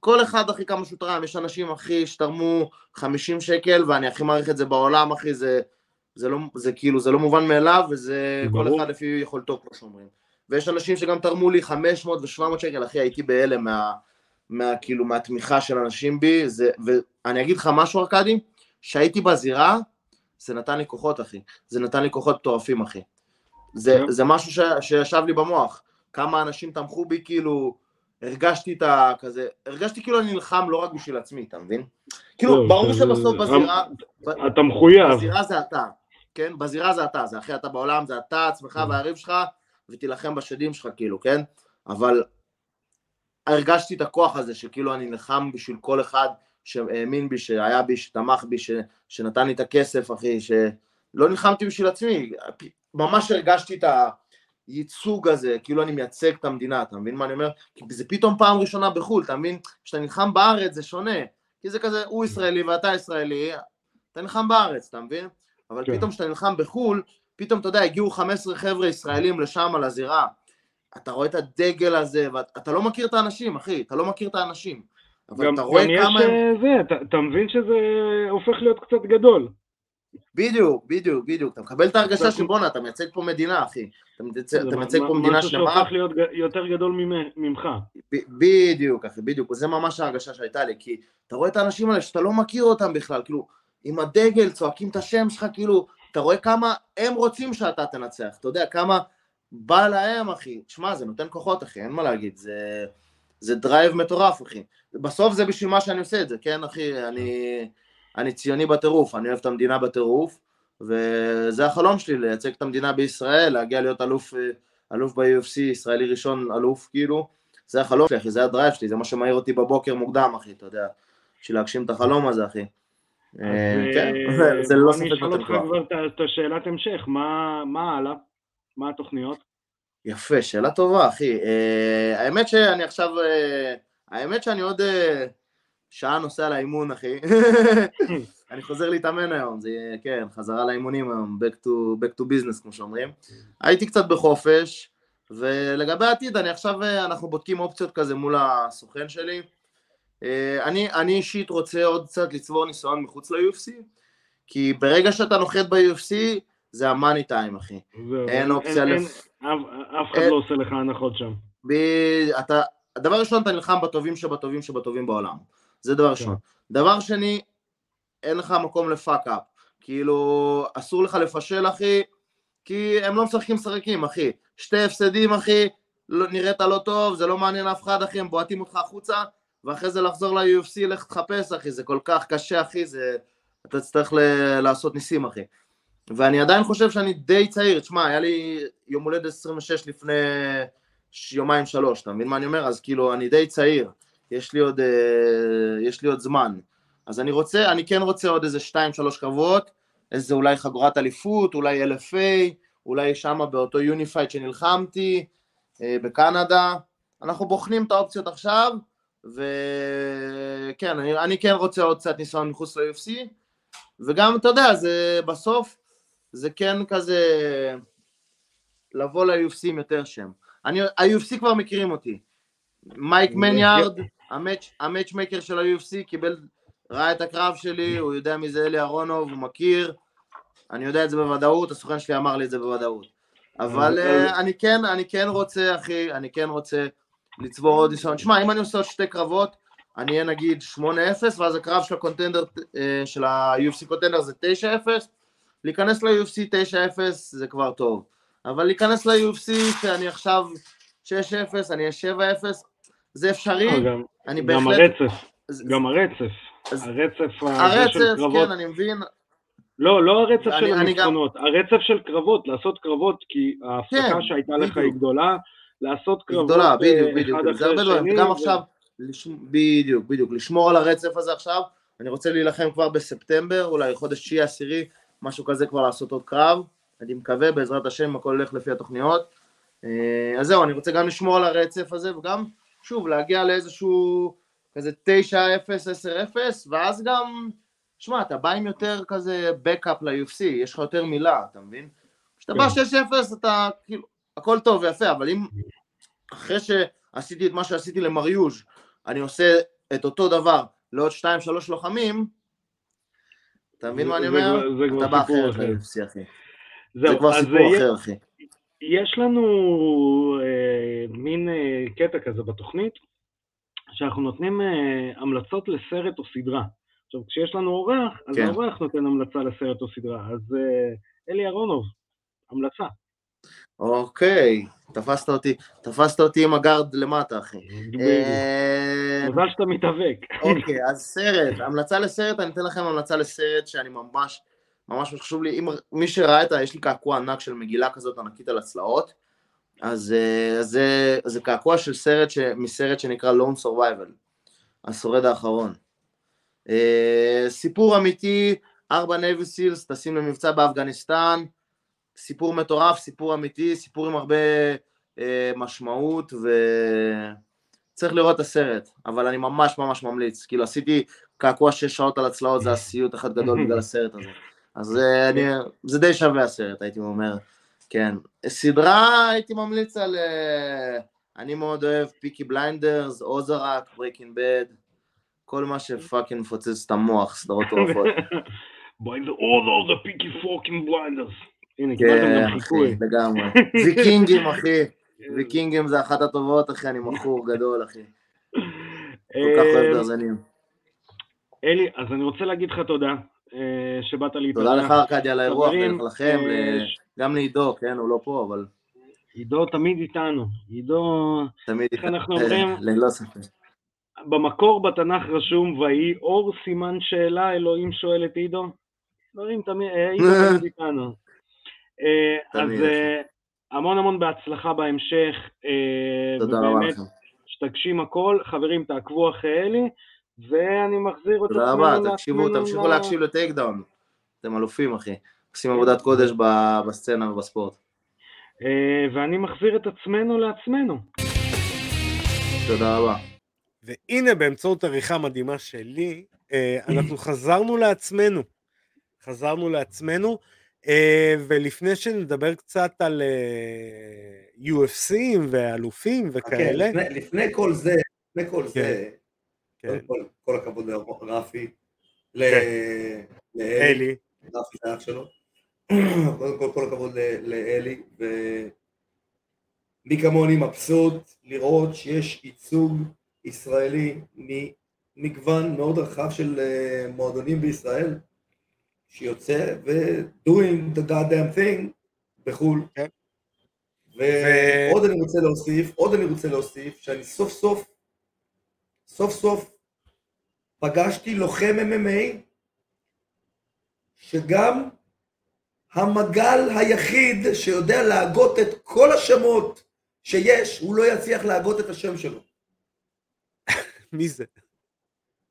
כל אחד אחי כמה שהוא תרם, יש אנשים אחי שתרמו 50 שקל ואני הכי מעריך את זה בעולם אחי, זה, זה, לא, זה כאילו, זה לא מובן מאליו וזה כל ברור. אחד לפי יכולתו כמו שאומרים. ויש אנשים שגם תרמו לי 500 ו-700 שקל, אחי הייתי בהלם מה, מה, כאילו, מהתמיכה של אנשים בי, זה, ואני אגיד לך משהו ארכדי, שהייתי בזירה, זה נתן לי כוחות אחי, זה נתן לי כוחות מטורפים אחי. זה, כן. זה משהו ש, שישב לי במוח, כמה אנשים תמכו בי כאילו, הרגשתי את ה... כזה, הרגשתי כאילו אני נלחם לא רק בשביל עצמי, אתה מבין? כאילו, לא, ברור שבסוף בזירה, אתה מחויב. בזירה זה אתה, כן? בזירה זה אתה, זה אחי אתה בעולם, זה אתה עצמך כן. והריב שלך, ותילחם בשדים שלך כאילו, כן? אבל הרגשתי את הכוח הזה, שכאילו אני נלחם בשביל כל אחד שהאמין בי, שהיה בי, שתמך בי, ש, שנתן לי את הכסף, אחי, שלא נלחמתי בשביל עצמי, ממש הרגשתי את הייצוג הזה, כאילו אני מייצג את המדינה, אתה מבין מה אני אומר? כי זה פתאום פעם ראשונה בחו"ל, אתה מבין? כשאתה נלחם בארץ זה שונה, כי זה כזה, הוא ישראלי ואתה ישראלי, אתה נלחם בארץ, אתה מבין? אבל כן. פתאום כשאתה נלחם בחו"ל, פתאום, אתה יודע, הגיעו 15 חבר'ה ישראלים לשם, על הזירה. אתה רואה את הדגל הזה, ואתה לא מכיר את האנשים, אחי, אתה לא מכיר את האנשים. אבל גם אתה רואה גם יש כמה הם... אה, זה, אתה- אתה מבין שזה הופך להיות קצת גדול. בדיוק, בדיוק, בדיוק. אתה מקבל את ההרגשה שבואנה, אתה מייצג פה מדינה, אחי. אתה מייצג, אתה מה- מייצג פה מדינה משהו שלמה. שהופך להיות יותר גדול ממ- ממך. בדיוק, אחי, בדיוק. זה ממש ההרגשה שהייתה לי, כי אתה רואה את האנשים האלה שאתה לא מכיר אותם בכלל, כאילו, עם הדגל, צועקים את השם שלך, כאילו, אתה רואה כמה הם רוצים שאתה תנצח, אתה יודע, כמה בא להם, אחי. שמע, זה נותן כוחות, אחי, אין מה להגיד, זה, זה drive מטורף, אחי. בסוף זה בשביל מה שאני עושה את זה, כן, אחי? אני, אני ציוני בטירוף, אני אוהב את המדינה בטירוף, וזה החלום שלי, לייצג את המדינה בישראל, להגיע להיות אלוף, אה, אלוף ב-UFC, ישראלי ראשון אלוף, כאילו. זה החלום שלי, אחי, זה הדרייב שלי, זה מה שמעיר אותי בבוקר מוקדם, אחי, אתה יודע, בשביל להגשים את החלום הזה, אחי. אז, אה, כן, אה, זה ללא ספק אני אשאל אותך. כבר את השאלת המשך, מה הלאה? מה התוכניות? יפה, שאלה טובה, אחי. אה, האמת שאני עכשיו, אה, האמת שאני עוד אה, שעה נוסע לאימון, אחי. אני חוזר להתאמן היום, זה יהיה, כן, חזרה לאימונים היום, back to, back to business, כמו שאומרים. הייתי קצת בחופש, ולגבי העתיד, אני עכשיו, אנחנו בודקים אופציות כזה מול הסוכן שלי. אני, אני אישית רוצה עוד קצת לצבור ניסיון מחוץ ל-UFC, כי ברגע שאתה נוחת ב-UFC, זה המאני טיים, אחי. אין אופציה לפ- אף אחד לא עושה לך הנחות שם. ב... אתה... דבר ראשון, אתה נלחם בטובים שבטובים שבטובים בעולם. זה דבר ראשון. דבר שני, אין לך מקום לפאק אפ. כאילו, אסור לך לפשל, אחי, כי הם לא משחקים משחקים, אחי. שתי הפסדים, אחי, לא, נראית לא טוב, זה לא מעניין אף אחד, אחי, הם בועטים אותך החוצה, ואחרי זה לחזור ל-UFC, לך תחפש, אחי, זה כל כך קשה, אחי, זה... אתה תצטרך ל... לעשות ניסים, אחי. ואני עדיין חושב שאני די צעיר, תשמע, היה לי יום הולדת 26 לפני יומיים שלוש, אתה מבין מה אני אומר? אז כאילו, אני די צעיר, יש לי עוד, אה, יש לי עוד זמן. אז אני רוצה, אני כן רוצה עוד איזה שתיים, שלוש קרבות, איזה אולי חגורת אליפות, אולי LFA, אולי שמה באותו יוניפייד שנלחמתי, אה, בקנדה. אנחנו בוחנים את האופציות עכשיו, וכן, אני, אני כן רוצה עוד קצת ניסיון מחוץ ל-UFC, וגם, אתה יודע, זה בסוף, זה כן כזה, לבוא ל-UFC עם יותר שם. אני, ה-UFC כבר מכירים אותי. מייק מניארד, המאצ'מייקר של ה-UFC, קיבל, ראה את הקרב שלי, הוא יודע מי זה אלי אהרונוב, הוא מכיר, אני יודע את זה בוודאות, הסוכן שלי אמר לי את זה בוודאות. אבל אה, אני כן, אני כן רוצה, אחי, אני כן רוצה לצבור עוד ניסיון. שמע, אם אני עושה עוד שתי קרבות, אני אהיה נגיד 8-0, ואז הקרב של הקונטנדר, אה, של ה-UFC קונטנדר זה 9-0, להיכנס ל-UFC 9-0 זה כבר טוב. אבל להיכנס ל-UFC שאני עכשיו 6-0, אני אהיה 7-0, זה אפשרי, אה, גם- אני גם בהחלט... הרצף, זה- גם הרצף. אז- הרצף הזה של הרצף, קרבות. כן, אני מבין, לא, לא הרצף אני- של אני גם- הניצחונות, הרצף של קרבות, לעשות קרבות, כי ההפסקה כן, שהייתה לך היא בדיוק. גדולה, לעשות קרבות גדולה, אה, בדיוק, בדיוק, אחד זה אחרי הרבה דברים, השני, וגם ו- עכשיו, לש- בדיוק, בדיוק, לשמור על הרצף הזה עכשיו, אני רוצה להילחם כבר בספטמבר, אולי חודש תשיעי עשירי, משהו כזה כבר לעשות עוד קרב, אני מקווה, בעזרת השם, הכל הולך לפי התוכניות. אה, אז זהו, אני רוצה גם לשמור על הרצף הזה, וגם, שוב, להגיע לאיזשהו כזה 9-0, 10-0, ואז גם, שמע, אתה בא עם יותר כזה בקאפ ל-UFC, יש לך יותר מילה, אתה מבין? כשאתה בא כן. 6-0, אתה כאילו, הכל טוב ויפה, אבל אם אחרי שעשיתי את מה שעשיתי למריוז', אני עושה את אותו דבר לעוד 2-3 לוחמים, אתה מבין מה אני אומר? זה כבר אתה בא סיפור אחרת אחר. ל-UFC, אחי. זה כבר סיפור אחר, אחי. יש לנו אה, מין אה, קטע כזה בתוכנית, שאנחנו נותנים אה, המלצות לסרט או סדרה. עכשיו, כשיש לנו אורח, אז כן. האורח נותן המלצה לסרט או סדרה. אז אה, אלי אהרונוב, המלצה. אוקיי, תפסת אותי, תפסת אותי עם ה-guard למטה, אחי. אה, מזל שאתה מתאבק. אוקיי, אז סרט, המלצה לסרט, אני אתן לכם המלצה לסרט שאני ממש, ממש חשוב לי, אם מי שראה את ה... יש לי קעקוע ענק של מגילה כזאת ענקית על הצלעות, אז אה, זה, זה קעקוע של סרט, ש, מסרט שנקרא Lone Survivor, השורד האחרון. אה, סיפור אמיתי, ארבע Navy SEALs, טסים למבצע באפגניסטן, סיפור מטורף, סיפור אמיתי, סיפור עם הרבה אה, משמעות, ו... צריך לראות את הסרט, אבל אני ממש ממש ממליץ, כאילו עשיתי קעקוע שש שעות על הצלעות, זה הסיוט אחד גדול בגלל הסרט הזה. אז אה, אני, זה די שווה הסרט, הייתי אומר, כן. סדרה הייתי ממליץ על, אה, אני מאוד אוהב Peaky Blinders, Ozark, Breaking Bad, כל מה ש fucking מפוצץ את המוח, סדרות מטורפות. by the order of the picky fucking blinders. הנה, קיבלתם כן, גם אחי, חיקוי. לגמרי. ויקינגים, אחי, ויקינגים זה אחת הטובות, אחי, אני מכור גדול, אחי. כל כך אוהב אה, גרזנים. אלי, אז אני רוצה להגיד לך תודה אה, שבאת להתארח. תודה לך ארכדי על האירוח, ולכם, אה, גם לעידו, כן, הוא לא פה, אבל עידו תמיד איתנו. עידו, תמיד אומרים? ללא ספק. במקור בתנ"ך רשום, ויהי אור סימן שאלה, אלוהים שואל את עידו. אלוהים תמיד, עידו תמיד איתנו. אה, אז אה, המון המון בהצלחה בהמשך. אה, תודה רבה לכם. שתגשים הכל. חברים, תעקבו אחרי אלי, ואני מחזיר את תודה עצמנו רבה, תקשיבו, תמשיכו להקשיב לטייק דאון. אתם אלופים, אחי. עושים עבודת קודש בסצנה ובספורט. ואני מחזיר את עצמנו לעצמנו. תודה רבה. והנה באמצעות עריכה מדהימה שלי, אנחנו חזרנו לעצמנו. חזרנו לעצמנו, ולפני שנדבר קצת על אה, UFCים ואלופים חכה, וכאלה, לפני- לפני כל זה, לפני כל זה, כן, כל, כל הכבוד לרפי, כן. לאלי, אלי, רפי זה אח שלו. קודם כל, כל הכבוד לאלי, ומי כמוני מבסוט לראות שיש ייצוג ישראלי ממגוון מאוד רחב של אה, מועדונים בישראל, שיוצא ו-doing the goddamn thing בחו"ל. כן. ועוד אני רוצה להוסיף, עוד אני רוצה להוסיף, שאני סוף סוף, סוף סוף פגשתי לוחם MMA שגם המגל היחיד שיודע להגות את כל השמות שיש, הוא לא יצליח להגות את השם שלו. מי זה?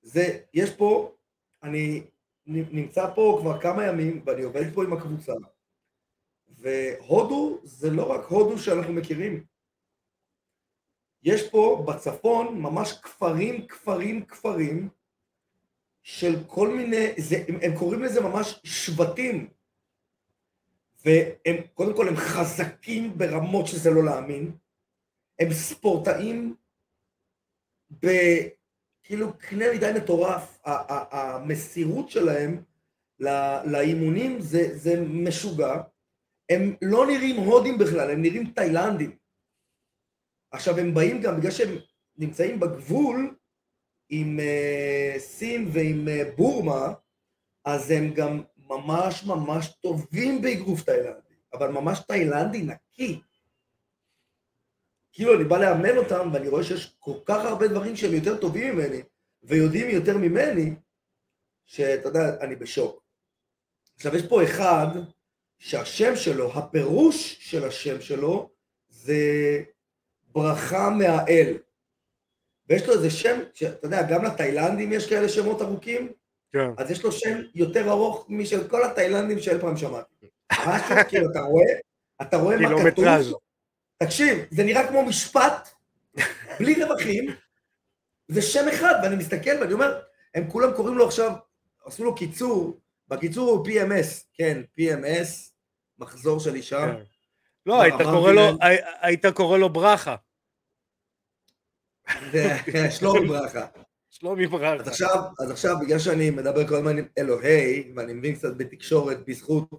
זה, יש פה, אני נמצא פה כבר כמה ימים ואני עובד פה עם הקבוצה, והודו זה לא רק הודו שאנחנו מכירים. יש פה בצפון ממש כפרים, כפרים, כפרים של כל מיני, זה, הם, הם קוראים לזה ממש שבטים. והם, קודם כל הם חזקים ברמות שזה לא להאמין. הם ספורטאים בכאילו קנה מידה מטורף. המסירות שלהם לאימונים זה, זה משוגע. הם לא נראים הודים בכלל, הם נראים תאילנדים. עכשיו הם באים גם בגלל שהם נמצאים בגבול עם uh, סין ועם uh, בורמה, אז הם גם ממש ממש טובים באגרוף תאילנדי, אבל ממש תאילנדי נקי. כאילו אני בא לאמן אותם ואני רואה שיש כל כך הרבה דברים שהם יותר טובים ממני ויודעים יותר ממני, שאתה יודע, אני בשוק. עכשיו יש פה אחד שהשם שלו, הפירוש של השם שלו זה ברכה מהאל. ויש לו איזה שם, שאתה יודע, גם לתאילנדים יש כאלה שמות ארוכים, כן. אז יש לו שם יותר ארוך משל כל התאילנדים שאי פעם שמעתי. משהו, כאילו, אתה רואה, אתה רואה מה כתוב. תקשיב, זה נראה כמו משפט, בלי רווחים, זה שם אחד, ואני מסתכל ואני אומר, הם כולם קוראים לו עכשיו, עשו לו קיצור, בקיצור הוא PMS, כן, PMS, מחזור של אישה. כן. לא, היית אמרתי קורא לו, הי- היית קורא לו ברכה. זה שלומי ברכה. שלומי ברכה. אז עכשיו, אז עכשיו, בגלל שאני מדבר כל הזמן עם אלוהי, ואני מבין קצת בתקשורת בזכות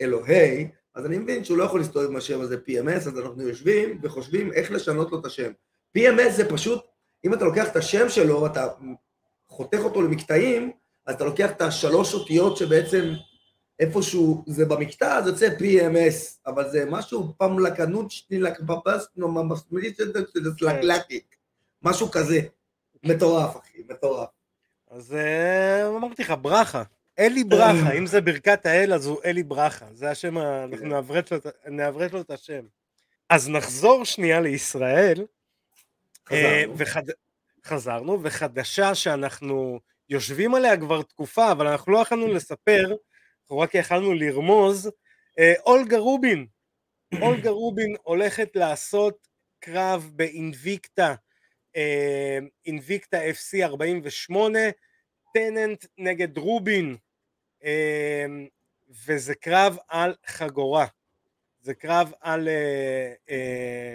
אלוהי, אז אני מבין שהוא לא יכול להסתובב עם השם הזה PMS, אז אנחנו יושבים וחושבים איך לשנות לו את השם. PMS זה פשוט, אם אתה לוקח את השם שלו, אתה חותך אותו למקטעים, אז אתה לוקח את השלוש אותיות שבעצם איפשהו זה במקטע, אז יוצא PMS, אבל זה משהו פמלקנות שנילק בפס, משהו כזה. מטורף, אחי, מטורף. אז אה, אמרתי לך, ברכה. אלי ברכה, אם זה ברכת האל, אז הוא אלי ברכה. זה השם, ה- אנחנו כן. נעברת לו נעברת לו את השם. אז נחזור שנייה לישראל. אה, חזרנו. וחד... חזרנו, וחדשה שאנחנו יושבים עליה כבר תקופה, אבל אנחנו לא יכולנו לספר, אנחנו רק יכלנו לרמוז, אה, אולגה רובין. אולגה רובין הולכת לעשות קרב באינביקטה, אה, אינביקטה FC 48, טננט נגד רובין, אה, וזה קרב על חגורה. זה קרב על אה, אה,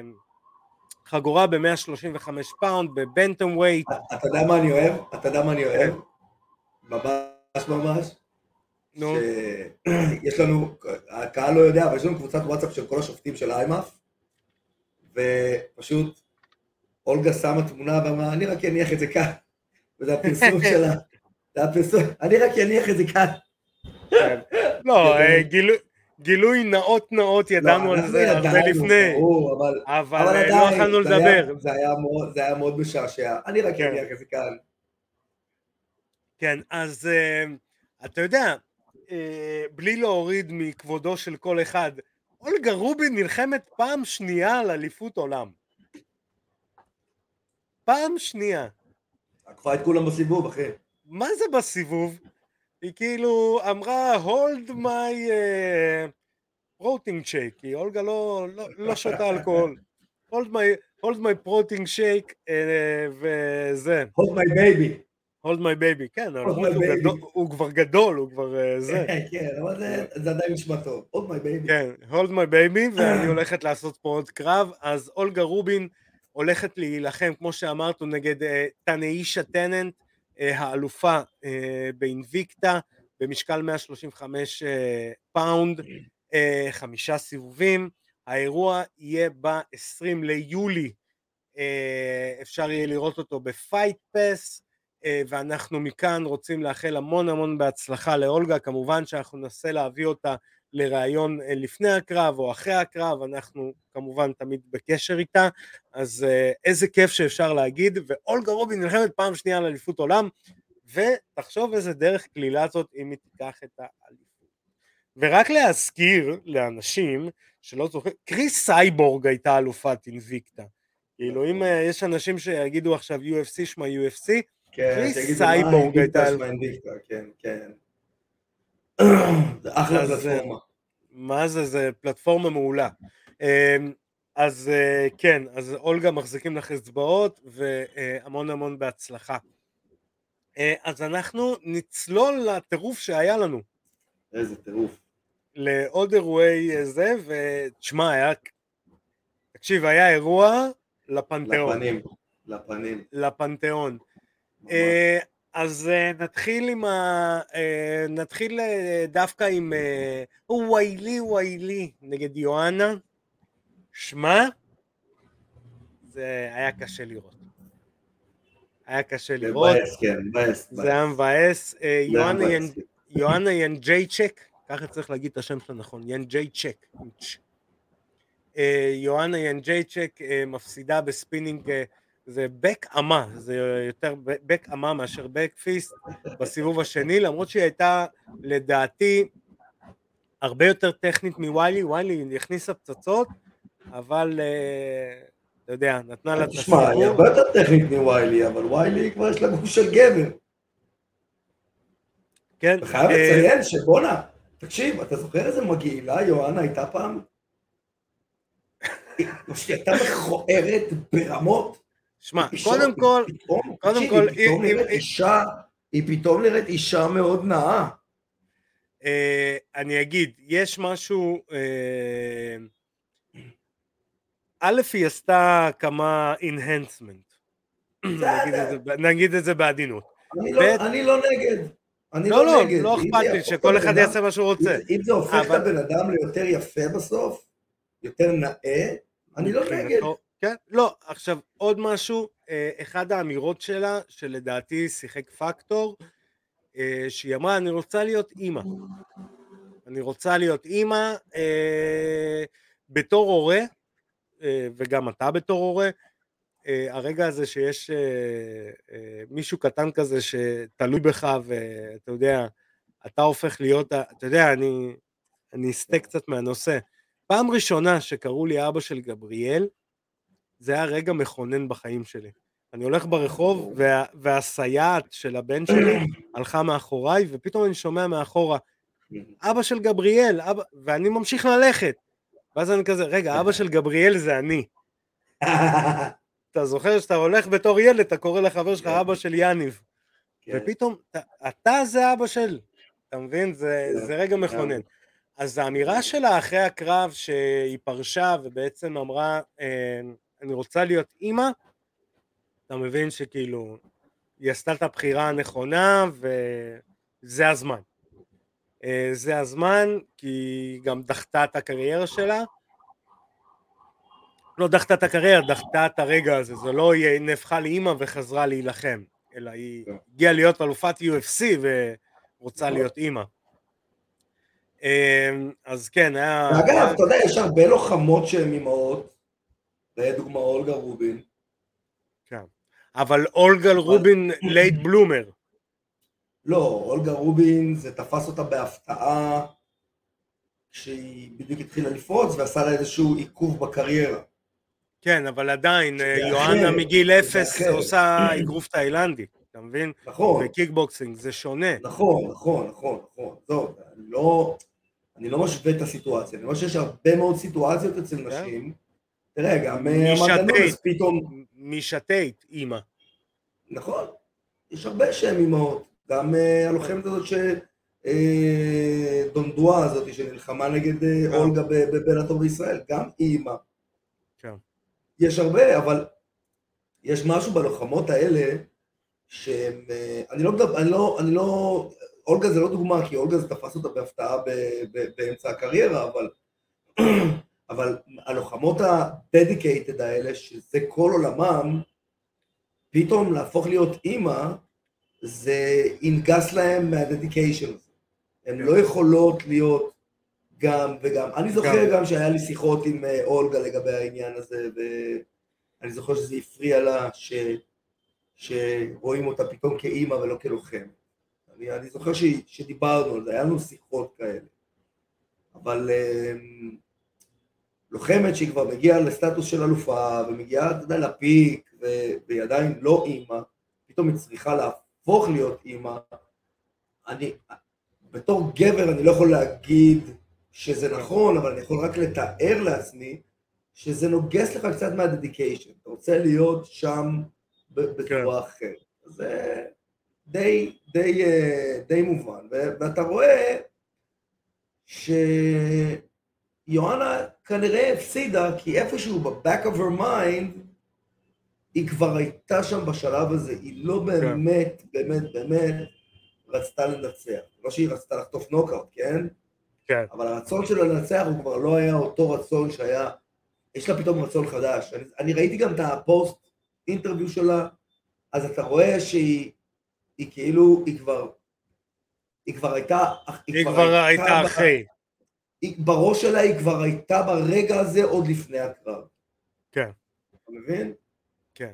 חגורה ב-135 pound, ב-bantamweight. אתה יודע מה אני אוהב? אתה יודע מה אני אוהב? ממש ממש. נו, שיש לנו, הקהל לא יודע, אבל יש לנו קבוצת וואטסאפ של כל השופטים של IMMAF, ופשוט אולגה שמה תמונה ואמרה, אני רק אניח את זה כאן. וזה הפרסום שלה. אני רק אניח את זה כאן. לא, גילו- גילוי נאות נאות ידענו על זה הרבה לפני, אבל לא יכולנו לדבר. זה היה מאוד- משעשע. אני רק. אניח את זה כאן. כן, אז אה, אתה יודע, אה, בלי להוריד מכבודו של כל אחד, אולגה רובין נלחמת פעם שנייה על אליפות עולם. פעם שנייה. עקפה את כולם בסיבוב, אחי. מה זה בסיבוב? היא כאילו אמרה hold my uh, protein shake, כי אולגה לא, לא, לא שותה אלכוהול. hold my, hold my protein shake uh, וזה, hold my baby. hold my baby, כן, my למרות שהוא baby. גדול- הוא כבר גדול, הוא כבר uh, זה. כן, אבל זה- זה עדיין נשמע טוב. hold my baby. כן, hold my baby, ואני הולכת לעשות פה עוד קרב, אז אולגה רובין הולכת להילחם, כמו שאמרנו, נגד אה, טנישה טננט, אה, האלופה אה, ב-Invicta, במשקל 135 אה, pound, אה, חמישה סיבובים. האירוע יהיה ב-20 ליולי, אה, אפשר יהיה לראות אותו ב-Fight Pass, ואנחנו מכאן רוצים לאחל המון המון בהצלחה לאולגה, כמובן שאנחנו ננסה להביא אותה לראיון לפני הקרב או אחרי הקרב, אנחנו כמובן תמיד בקשר איתה, אז איזה כיף שאפשר להגיד, ואולגה רובין נלחמת פעם שנייה על אליפות עולם, ותחשוב איזה דרך קלילה זאת אם היא תיקח את האליפות. ורק להזכיר לאנשים שלא זוכרים, קריס סייבורג הייתה אלופת Invicta. כאילו אם אה, יש אנשים שיגידו עכשיו UFC שמה UFC, כן, קריס סייבורג הייתה... כן, כן. זה אחלה פלטפורמה. מה זה, זה פלטפורמה מעולה. אמ, אז אה, כן, אז אולגה מחזיקים לך אצבעות והמון המון בהצלחה. אה, אז אנחנו נצלול לטירוף שהיה לנו. איזה טירוף. לעוד אירועי זה, ותשמע, היה... תקשיב, היה אירוע לפנתיאון. לפנים, לפנים. לפנתיאון. אז אה, נתחיל עם ה... נתחיל דווקא עם ויילי ויילי נגד יואנה. שמע, זה היה קשה לראות. היה קשה לראות. מבאס, כן, מבאס. זה היה מבאס. יואנה ינג'ייצ'ק, ככה צריך להגיד את השם שלה נכון, ינג'ייצ'ק. אה, יואנה ינג'ייצ'ק אה, מפסידה ב-spinning, זה back אמה, זה יותר back אמה מאשר back fist בסיבוב השני, למרות שהיא הייתה לדעתי הרבה יותר טכנית מוויילי, וויילי הכניסה פצצות, אבל אתה יודע, נתנה לה את הסיפור. תשמע, היא הרבה יותר טכנית מוויילי, אבל וויילי כבר יש לה גוף של גבר. כן. אתה חייב אה, לציין שבואנה, תקשיב, אתה זוכר איזה מגעילה יואנה הייתה פעם? היא הייתה מכוערת ברמות. שמע, קודם כל, קודם כל, היא פתאום נראית אישה, היא פתאום נראית אישה מאוד נאה. אה, אני אגיד, יש משהו... אה, א', היא עשתה כמה enhancement, נגיד את זה בעדינות. לא- אני לא נגד. אני לא, לא, לא נגד. לא אכפת לי, שכל אחד יעשה מה שהוא רוצה. אם זה הופך את הבן אדם ליותר יפה בסוף, יותר נאה, אני לא נגד. כן, לא, עכשיו עוד משהו, אה, אחד האמירות שלה, שלדעתי שיחק פקטור, אה, שהיא אמרה, אני רוצה להיות אימא. אני רוצה להיות אימא אה, בתור הורה, אה, וגם אתה בתור הורה, אה, הרגע הזה שיש אה, מישהו קטן כזה שתלוי בך ואתה יודע, אתה הופך להיות, אתה יודע, אני, אני אסטה קצת מהנושא. פעם ראשונה שקראו לי אבא של גבריאל, זה היה רגע מכונן בחיים שלי. אני הולך ברחוב וה, והסייעת של הבן שלי הלכה מאחוריי ופתאום אני שומע מאחורה אבא של גבריאל, אבא, ואני ממשיך ללכת ואז אני כזה, רגע, אבא של גבריאל זה אני. אתה זוכר שאתה הולך בתור ילד, אתה קורא לחבר שלך. אבא של יניב. כן. ופתאום, אתה זה אבא של, אתה מבין? זה, כן. זה רגע מכונן. אז האמירה שלה אחרי הקרב שהיא פרשה ובעצם אמרה, אה, אני רוצה להיות אימא, אתה מבין שכאילו, היא עשתה את הבחירה הנכונה וזה הזמן. אה, זה הזמן, כי היא גם דחתה את הקריירה שלה. לא דחתה את הקריירה, דחתה את הרגע הזה, זה לא היא נהפכה לאימא וחזרה להילחם, אלא היא כן. הגיעה להיות אלופת UFC ורוצה. להיות אימא. אה, אז כן, היה... אגב, אתה יודע, יש הרבה לוחמות שהן אימהות, זה דוגמה אולגה רובין. כן, אבל אולגה רובין late bloomer. לא, אולגה רובין, זה תפס אותה בהפתעה כשהיא בדיוק התחילה לפרוץ ועשה לה איזשהו עיכוב בקריירה. כן, אבל עדיין, יואנה מגיל אפס עושה אגרוף תאילנדי, אתה מבין? נכון. וקיקבוקסינג, זה שונה. נכון, נכון, נכון, נכון. טוב, אני לא, אני לא משווה את הסיטואציה, אני אומר שיש הרבה מאוד סיטואציות אצל כן. נשים. תראה, גם המנגנון פתאום... טייט, אימא. נכון, יש הרבה שהן אימהות. גם אה, הלוחמת הזאת ש... אה, דונדואה הזאת שנלחמה נגד אה, אולגה בבלאטור בישראל, גם היא אימא. כן. יש הרבה, אבל יש משהו בלוחמות האלה שהם, אני לא מדבר, אני לא, אני לא, אולגה זה לא דוגמה, כי אולגה זה תפס אותה בהפתעה באמצע הקריירה, אבל, אבל הלוחמות ה-dedicated האלה, שזה כל עולמם, פתאום להפוך להיות אימא, זה ינגס להם מהדדיקיישן הזה. הן לא יכולות להיות גם וגם. אני זוכר גם. גם שהיה לי שיחות עם אה, אולגה לגבי העניין הזה, ואני זוכר שזה הפריע לה ש... שרואים אותה פתאום כאימא ולא כלוחם. אני, אני זוכר ש... שדיברנו על זה, היה לנו שיחות כאלה. אבל אמ, לוחמת שהיא כבר מגיעה לסטטוס של אלופה, ומגיעה, אתה יודע, לפיק. והיא עדיין לא אימא, פתאום היא צריכה להפוך להיות אימא. אני, בתור גבר אני לא יכול להגיד שזה נכון, אבל אני יכול רק לתאר לעצמי שזה נוגס לך קצת מהדדיקיישן. אתה רוצה להיות שם בצורה אחרת. אז זה די, די, אה, די מובן. ואתה רואה שיואנה כנראה הפסידה, כי איפשהו ב-back of her mind, היא כבר הייתה שם בשלב הזה, היא לא באמת, באמת, באמת רצתה לנצח. לא שהיא רצתה לחטוף נוקאוט, כן? כן. אבל הרצון שלה לנצח הוא כבר לא היה אותו רצון שהיה, יש לה פתאום רצון חדש. אני, אני ראיתי גם את הפוסט אינטרוויו שלה, אז אתה רואה שהיא היא כאילו, היא כבר, היא כבר הייתה, היא כבר הייתה אחרי. היא, בראש שלה היא כבר הייתה ברגע הזה עוד לפני הקרב. כן. אתה מבין? כן.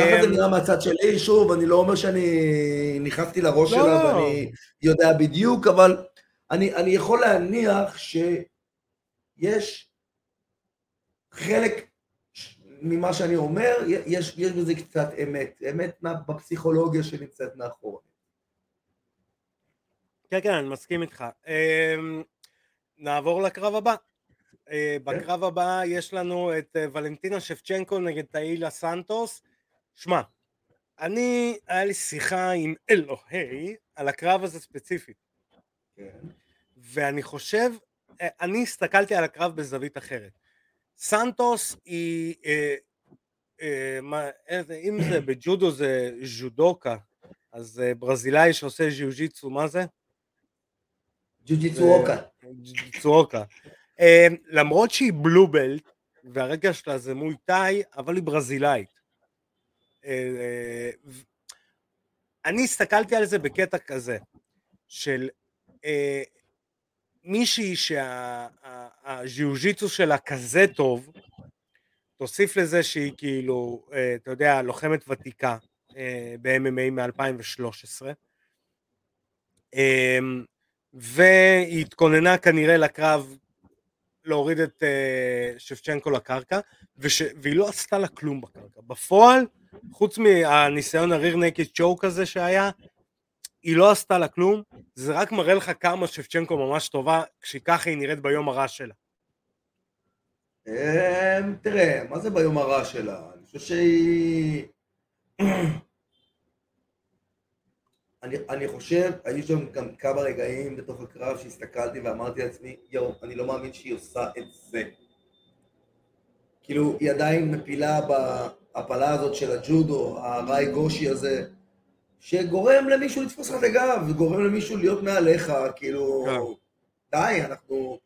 ככה זה אמ, נראה מהצד שלי, שוב, אני לא אומר שאני נכנסתי לראש לא. שלה ואני יודע בדיוק, אבל אני, אני יכול להניח שיש חלק ממה שאני אומר, יש, יש בזה קצת אמת, אמת בפסיכולוגיה שנמצאת מאחורי. כן, כן, אני מסכים איתך. נעבור לקרב הבא. אה, בקרב הבא יש לנו את אה, ולנטינה שפצ'נקו נגד תאילה סנטוס. שמע, אני, היה לי שיחה עם אלוהי על הקרב הזה ספציפית, כן. ואני חושב, אה, אני הסתכלתי על הקרב בזווית אחרת. סנטוס היא, אה, אה, מה, איזה, אם זה בג'ודו זה ז'ודוקה, אז ברזילאי שעושה ז'יוג'יצו, מה זה? ג'ו-ג'יצו אוקה. צואוקה. אה, למרות שהיא בלובלט, והרגע שלה זה מוי תאי, אבל היא ברזילאית. אה, אה, אני הסתכלתי על זה בקטע כזה, של מישהי שהז'יוג'יצו שלה כזה טוב, תוסיף לזה שהיא כאילו, אתה יודע, לוחמת ותיקה ב-MMA מ-2013, אה, והיא התכוננה כנראה לקרב להוריד את uh, שפצ'נקו לקרקע, וש... והיא לא עשתה לה כלום בקרקע. בפועל, חוץ מהניסיון הריר נקד צ'וק הזה שהיה, היא לא עשתה לה כלום, זה רק מראה לך כמה שפצ'נקו ממש טובה, כשככה היא נראית ביום הרע שלה. אמ, תראה, מה זה ביום הרע שלה? אני חושב שהיא... אני, אני חושב, היו שם גם כמה רגעים בתוך הקרב שהסתכלתי ואמרתי לעצמי, יואו, אני לא מאמין שהיא עושה את זה. כאילו, היא עדיין מפילה בהפלה הזאת של הג'ודו, הראי גושי הזה, שגורם למישהו לתפוס לך את הגב, וגורם למישהו להיות מעליך, כאילו, כן. די, אנחנו...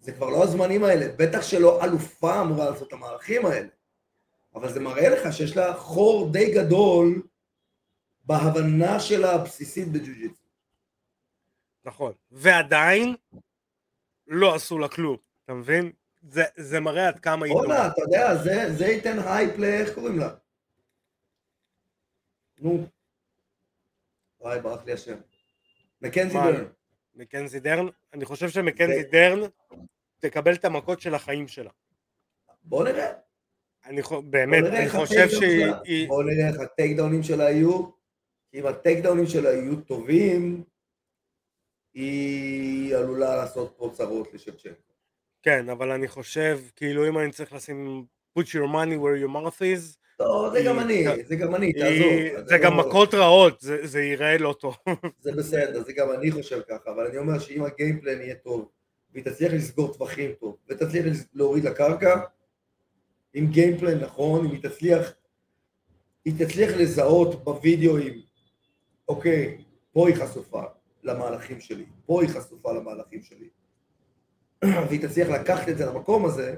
זה כבר לא הזמנים האלה, בטח שלא אלופה אמורה לעשות את המהלכים האלה. אבל זה מראה לך שיש לה חור די גדול בהבנה שלה הבסיסית בג'ו-ג'יטסו. נכון. ועדיין, לא עשו לה כלום, אתה מבין? זה, זה מראה עד כמה היא בואנה, טובה. אתה יודע, זה, זה ייתן הייפ ל... איך קוראים לה? נו. וואי, ברח לי השם. מקנזי? דרן. מקנזי דרן, אני חושב שמקנזי ו- דרן תקבל את המכות של החיים שלה. בוא נראה. אני חו- בוא באמת, נראה אני חושב שהיא... בוא נראה איך הטייק דאונים שלה יהיו. אם הטייק דאונים שלה יהיו טובים, היא עלולה לעשות פה צרות לשבצ'נקו. כן, אבל אני חושב, כאילו אם אני צריך לשים put your money where your mouth is, לא, זה גם אני, זה גם אני, תעזוב. זה גם מכות רעות, זה זה ייראה לא טוב. זה בסדר, זה גם אני חושב ככה, אבל אני אומר שאם הגיימפלן יהיה טוב, והיא תצליח לסגור טווחים טוב, ותצליח להוריד לקרקע, עם גיימפלן נכון, אם היא תצליח, היא תצליח לזהות בווידאוים, אוקיי, פה היא חשופה, למהלכים שלי, פה היא חשופה למהלכים שלי. והיא תצליח לקחת את זה למקום הזה,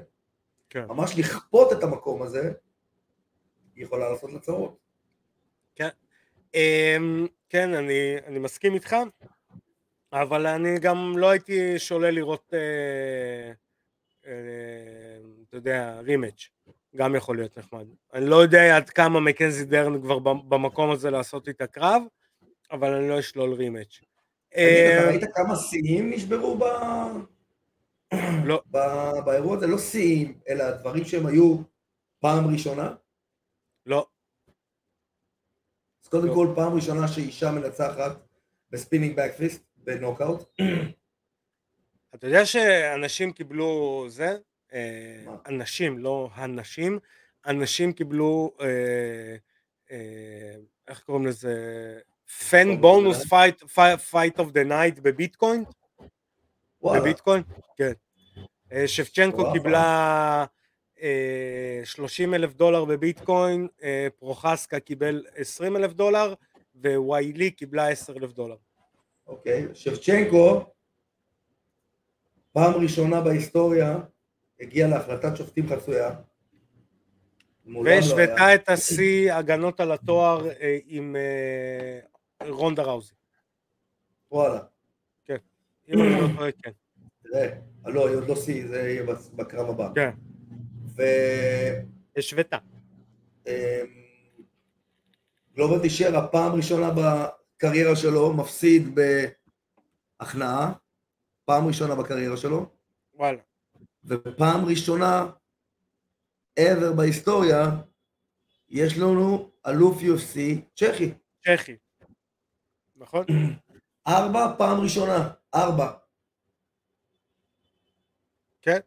כן. ממש לכפות את המקום הזה, היא יכולה לעשות לה צרות. אמ, כן, אני, אני מסכים איתך, אבל אני גם לא הייתי שולל לראות, אה, אה, אתה יודע, רימג', גם יכול להיות נחמד. אני לא יודע עד כמה מקנזי דרן כבר במקום הזה לעשות איתה קרב, אבל אני לא אשלול. תגיד, אתה אה, ראית כמה שיאים נשברו ב... לא. ב- באירוע הזה? לא שיאים, אלא דברים שהם היו פעם ראשונה? לא, אז קודם לא. כל, פעם ראשונה שאישה מנצחת ב-spinning backfist, בנוקאוט. אתה יודע שאנשים קיבלו זה? אה, מה? אנשים, לא הנשים, אנשים קיבלו, אה, אה, איך קוראים לזה? fan bonus fight of the night בביטקוין? בביטקוין? כן. אה, שבצ'נקו מטורף, קיבלה אה, 30 אלף דולר בביטקוין, אה, פרוחסקה קיבל 20 אלף דולר, וויילי קיבלה 10 אלף דולר. אוקיי. שבצ'נקו, פעם ראשונה בהיסטוריה, הגיע להחלטת שופטים חצויה. לא. והשוותה את השיא הגנות על התואר אה, עם אה, רונדה ראוזי. וואלה. אם אני לא טועה, כן. תראה, לא, היא עוד לא שיא, זה יהיה בקרב הבא. כן, ו... השוותה. אמ, גלובר תישאר הפעם ראשונה בקריירה שלו, מפסיד בהכנעה, פעם ראשונה בקריירה שלו, וואלה. ופעם ראשונה ever בהיסטוריה, יש לנו אלוף UFC צ'כי. צ'כי. נכון? ארבע, פעם ראשונה, ארבע. כן.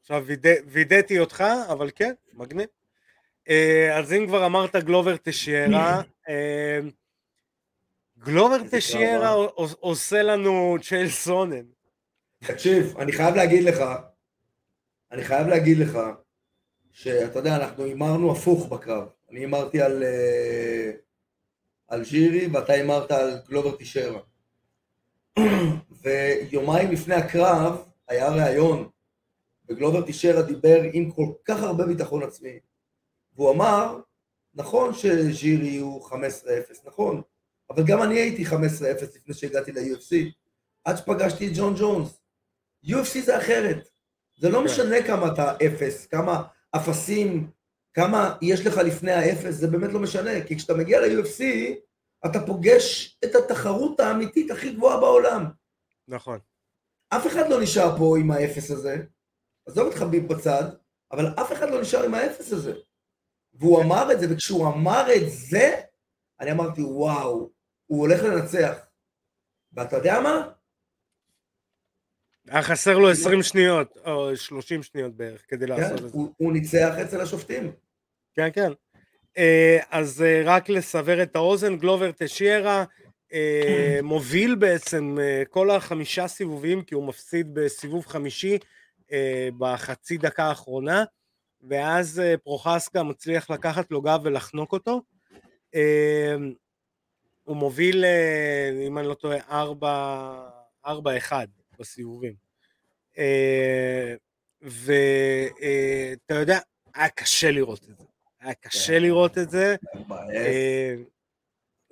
עכשיו וידא- וידאתי אותך, אבל כן, מגניב. אה, אז אם כבר אמרת גלובר טשיירה, אה, גלובר טשיירה אה? עוש- עושה לנו צ'ייל סונן. תקשיב, אני חייב להגיד לך, אני חייב להגיד לך, שאתה יודע, אנחנו הימרנו הפוך בקרב. אני הימרתי על, אה, על ז'ירי ואתה הימרת על גלובר טישרה. ויומיים לפני הקרב היה ראיון, וגלובר טישרה דיבר עם כל כך הרבה ביטחון עצמי, והוא אמר, נכון שז'ירי הוא 15-0, נכון, אבל גם אני הייתי 15-0 לפני שהגעתי ל-UFC, עד שפגשתי את ג'ון ג'ונס. UFC זה אחרת. זה לא כן. משנה כמה אתה אפס, כמה אפסים, כמה יש לך לפני האפס, זה באמת לא משנה, כי כשאתה מגיע ל-UFC, אתה פוגש את התחרות האמיתית הכי גבוהה בעולם. נכון. אף אחד לא נשאר פה עם האפס הזה, עזוב את חביב בצד, אבל אף אחד לא נשאר עם האפס הזה. והוא אמר את זה, וכשהוא אמר את זה, אני אמרתי, וואו, הוא הולך לנצח. ואתה יודע מה? היה חסר לו 20 שניות, או 30 שניות בערך, כדי כן, לעשות את זה. הוא, הוא ניצח אצל השופטים. כן, כן. אה, אז אה, רק לסבר את האוזן, גלובר טשיירה אה, מוביל בעצם כל החמישה סיבובים, כי הוא מפסיד בסיבוב חמישי בחצי דקה האחרונה, ואז פרוחסקה מצליח לקחת לו גב ולחנוק אותו. הוא מוביל, אם אני לא טועה, ארבע, ארבע אחד בסיבובים. ואתה יודע, היה קשה לראות את זה. היה קשה לראות את זה. אה,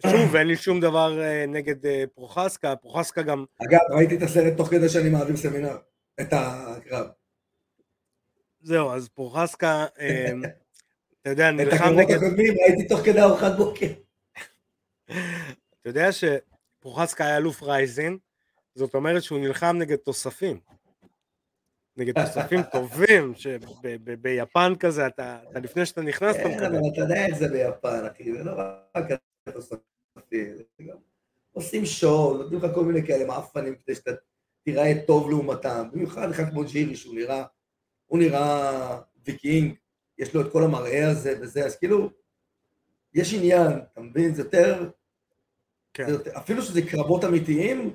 שוב, אין לי שום דבר אה, נגד אה, פרוחסקה, פרוחסקה גם, אגב, ראיתי את הסרט תוך כדי שאני מעביר סמינר, את הקרב. זהו, אז פרוחסקה, אתה יודע, את נלחם הקרבות נגד, הקודמים ראיתי תוך כדי ארוחת בוקר. אתה יודע שפרוחסקה היה אלוף רייזין, זאת אומרת שהוא נלחם נגד תוספים. נגד תוספים טובים, שביפן כזה, אתה, אתה לפני שאתה נכנס, אתה כן, מקבל. אבל אתה יודע איך זה ביפן, אחי, זה לא רק התוספים, עושים שואו, נותנים לך כל מיני כאלה מעפנים כדי שאתה תיראה טוב לעומתם, במיוחד אחד כמו ג'ירי, שהוא נראה, הוא נראה ויקינג, יש לו את כל המראה הזה וזה, אז כאילו, יש עניין, אתה מבין? זה יותר, כן. זה יותר אפילו שזה קרבות אמיתיים,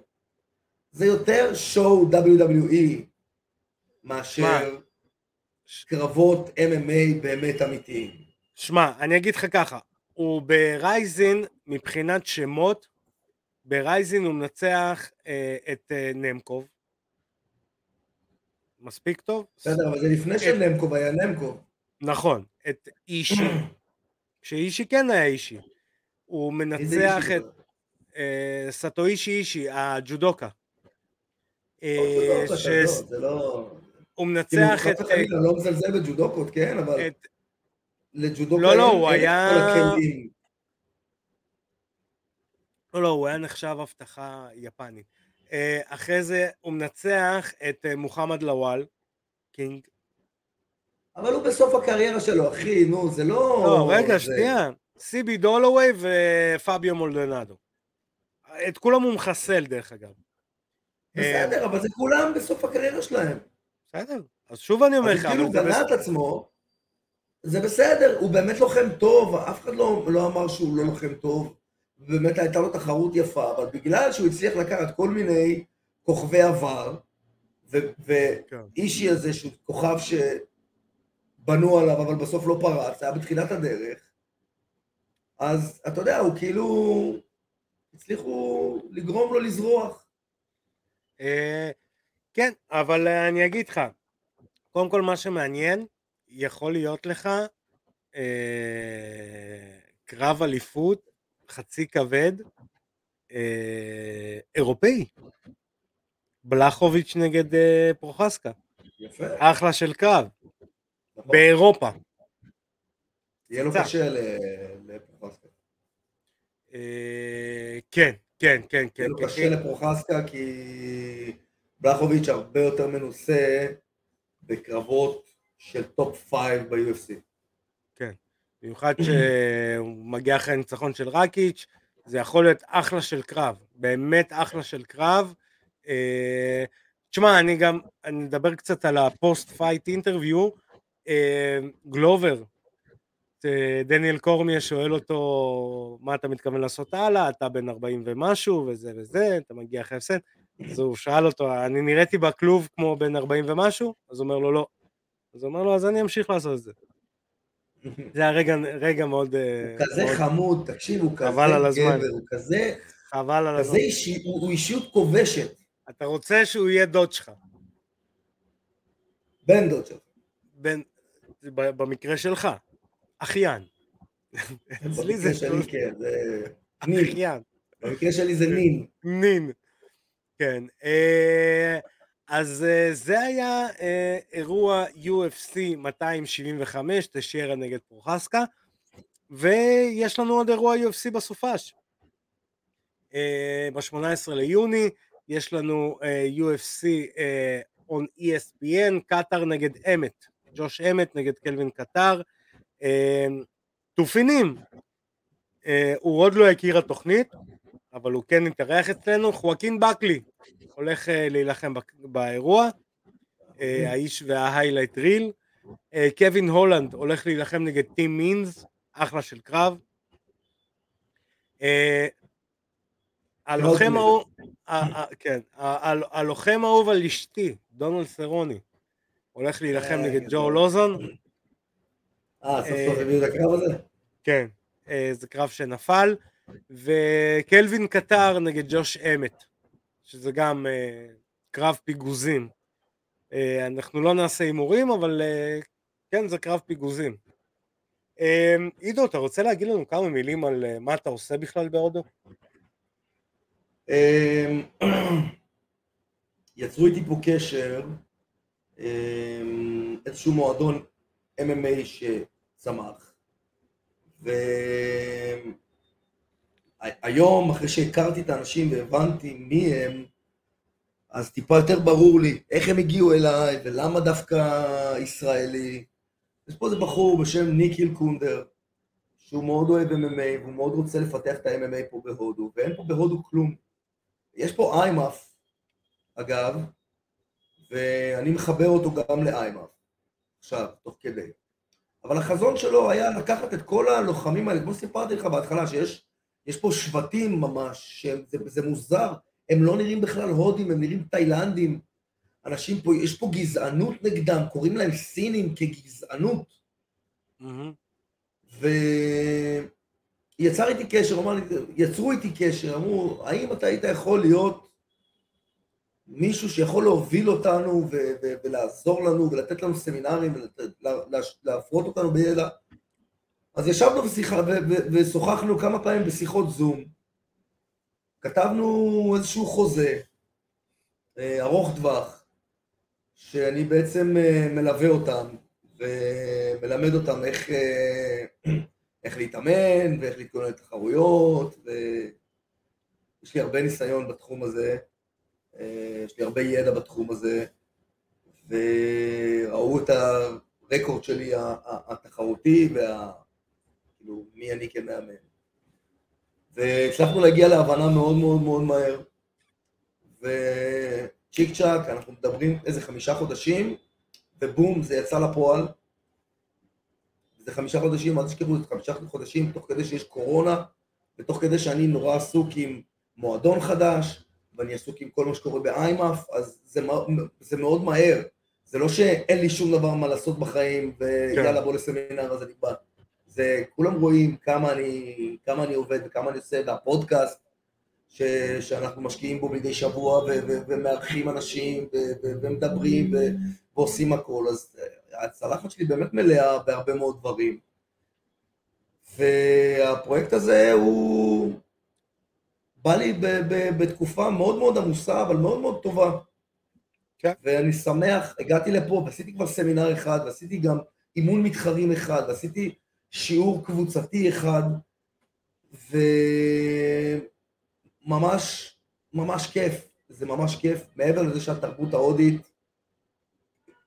זה יותר show WWE מאשר? קרבות MMA באמת אמיתיים. שמע, אני אגיד לך ככה, הוא ברייזין, מבחינת שמות, ברייזין הוא מנצח אה, את אה, נמקוב. מספיק טוב? בסדר, אבל זה לפני שנמקוב היה נמקוב. נכון, את אישי, כשאישי כן היה אישי. הוא מנצח את אה, סטואישי אישי, הג'ודוקה. אה, לא, ש- זה לא... הוא מנצח את... וחלילה, לא מזלזל בג'ודוקות, כן, אבל את- לג'ודוקה לא, לא, הוא היה-. לא, לא, הוא היה נחשב הבטחה יפנית. אה, אחרי זה הוא מנצח את אה, מוחמד לוואל, קינג. אבל הוא בסוף הקריירה שלו, אחי, נו, זה לא... לא, רגע, זה- שנייה. סיבי דולווי ופביו מולדונדו. את כולם הוא מחסל, דרך אגב. אה, בסדר, אבל זה כולם בסוף הקריירה שלהם. בסדר. אז שוב אני אומר לך, הוא כאילו בנה את עצמו, זה בסדר, הוא באמת לוחם טוב, אף אחד לא, לא אמר שהוא לא לוחם טוב, באמת הייתה לו תחרות יפה, אבל בגלל שהוא הצליח לקחת כל מיני כוכבי עבר, ו- כן. ואישי הזה שהוא כוכב שבנו עליו, אבל בסוף לא פרץ, היה בתחילת הדרך, אז אתה יודע, הוא כאילו, הצליחו לגרום לו לזרוח. כן, אבל אה, אני אגיד לך, קודם כל מה שמעניין, יכול להיות לך אה, קרב אליפות חצי כבד אה, אירופאי. בלחוביץ' נגד אה, פרוחסקה, יפה, אחלה של קרב, נכון. באירופה. יהיה לו. קשה לפרוחסקה. אה, כן, כן, כן, כן, יהיה לו כן, קשה כן. לפרוחסקה כי בלחוביץ' הרבה יותר מנוסה בקרבות של top five ב-UFC. במיוחד שהוא מגיע אחרי הניצחון של רקיץ', זה יכול להיות אחלה של קרב, באמת אחלה של קרב. אה, תשמע, אני גם, אני אדבר קצת על ה post-fight interview, אה, גלובר, אה, דניאל קורמיה שואל אותו מה אתה מתכוון לעשות הלאה, אתה בן 40 ומשהו וזה וזה, אתה מגיע אחרי הפסד, אז הוא שאל אותו, אני נראיתי בכלוב כמו בן 40 ומשהו? אז הוא אומר לו לא. אז הוא אומר לו, אז אני אמשיך לעשות את זה. זה היה רגע, רגע מאוד... אה, הוא כזה מאוד חמוד, תקשיב, הוא כזה הזמן. גבר, הוא כזה, חבל על הזמן. אישי, הוא הוא אישיות כובשת, אתה רוצה שהוא יהיה דוד שלך. בן דוד שלך. בין, ב- במקרה שלך, אחיין. אצלי זה במקרה שלי כן, זה אחיין. במקרה שלי זה נין. נין. כן. אה, אז אה, זה היה אה, אירוע UFC 275, תשיירה נגד פרוחסקה, ויש לנו עוד אירוע UFC בסופש. אה, ב-18 ליוני יש לנו UFC on ESPN, קטאר נגד אמת, ג'וש אמת נגד קלווין קטאר. תופינים, הוא עוד לא הכיר התוכנית, אבל הוא כן התארח אצלנו, חואקין בקלי הולך אה, להילחם באירוע, אה, האיש וההיילייט ריל, אה, קווין הולנד הולך להילחם נגד טים מינס, אחלה של קרב. הלוחם ההוא, כן, הלוחם האהוב על אשתי, דונלד סרוני, הולך להילחם נגד ג'ו. לוזון, אה, סוף סוף הביאו את הקרב הזה? כן, זה קרב שנפל, וקלווין קטר נגד ג'וש אמת, שזה גם אה, קרב פיגוזים. אה, אנחנו לא נעשה הימורים, אבל אה, כן, זה קרב פיגוזים. עידו, אתה רוצה להגיד לנו כמה מילים על אה, מה אתה עושה בכלל בהודו? יצרו איתי פה קשר, איזשהו מועדון MMA שצמח, והיום, אחרי שהכרתי את האנשים והבנתי מי הם, אז טיפה יותר ברור לי איך הם הגיעו אליי ולמה דווקא ישראלי. יש פה איזה בחור בשם ניקיל קונדר, שהוא מאוד אוהב MMA והוא מאוד רוצה לפתח את ה-MMA פה בהודו, ואין פה בהודו כלום. יש פה איימאף, אגב, ואני מחבר אותו גם לאיימאף, עכשיו, תוך כדי. אבל החזון שלו היה לקחת את כל הלוחמים האלה, כמו שסיפרתי לך בהתחלה, שיש יש פה שבטים ממש, שזה, זה מוזר, הם לא נראים בכלל הודים, הם נראים תאילנדים. אנשים פה, יש פה גזענות נגדם, קוראים להם סינים כגזענות. יצר איתי קשר, אמר לי, יצרו איתי קשר, אמרו, האם אתה היית יכול להיות מישהו שיכול להוביל אותנו ו- ו- ולעזור לנו ולתת לנו סמינרים ולהפרות אותנו בידע? אז ישבנו בשיחה ו- ו- ושוחחנו כמה פעמים בשיחות זום, כתבנו איזשהו חוזה אה, ארוך טווח, שאני בעצם אה, מלווה אותם ומלמד אותם איך, אה, איך להתאמן ואיך להתכונן לתחרויות, ויש לי הרבה ניסיון בתחום הזה, יש לי הרבה ידע בתחום הזה, וראו את הרקורד שלי התחרותי, וה... כאילו, מי אני כמאמן. והצלחנו להגיע להבנה מאוד מאוד מאוד מהר, וצ'יק צ'אק, אנחנו מדברים איזה חמישה חודשים, ובום, זה יצא לפועל. זה חמישה חודשים, אל תשכחו, זה חמישה חודשים, תוך כדי שיש קורונה, ותוך כדי שאני נורא עסוק עם מועדון חדש, ואני עסוק עם כל מה שקורה באיימאף, אז זה, זה מאוד מהר. זה לא שאין לי שום דבר מה לעשות בחיים, ויאללה כן. בוא לסמינר, אז אני בא. זה, כולם רואים כמה אני, כמה אני עובד וכמה אני עושה, והפודקאסט ש, שאנחנו משקיעים בו מדי שבוע ו, ו, ומארחים אנשים ו, ו, ומדברים ו, ועושים הכל, אז הצלחת שלי באמת מלאה בהרבה מאוד דברים. והפרויקט הזה הוא בא לי ב, ב, בתקופה מאוד מאוד עמוסה, אבל מאוד מאוד טובה. כן. ואני שמח, הגעתי לפה ועשיתי כבר סמינר אחד, ועשיתי גם אימון מתחרים אחד, ועשיתי שיעור קבוצתי אחד, וממש, ממש כיף, זה ממש כיף, מעבר לזה שהתרבות ההודית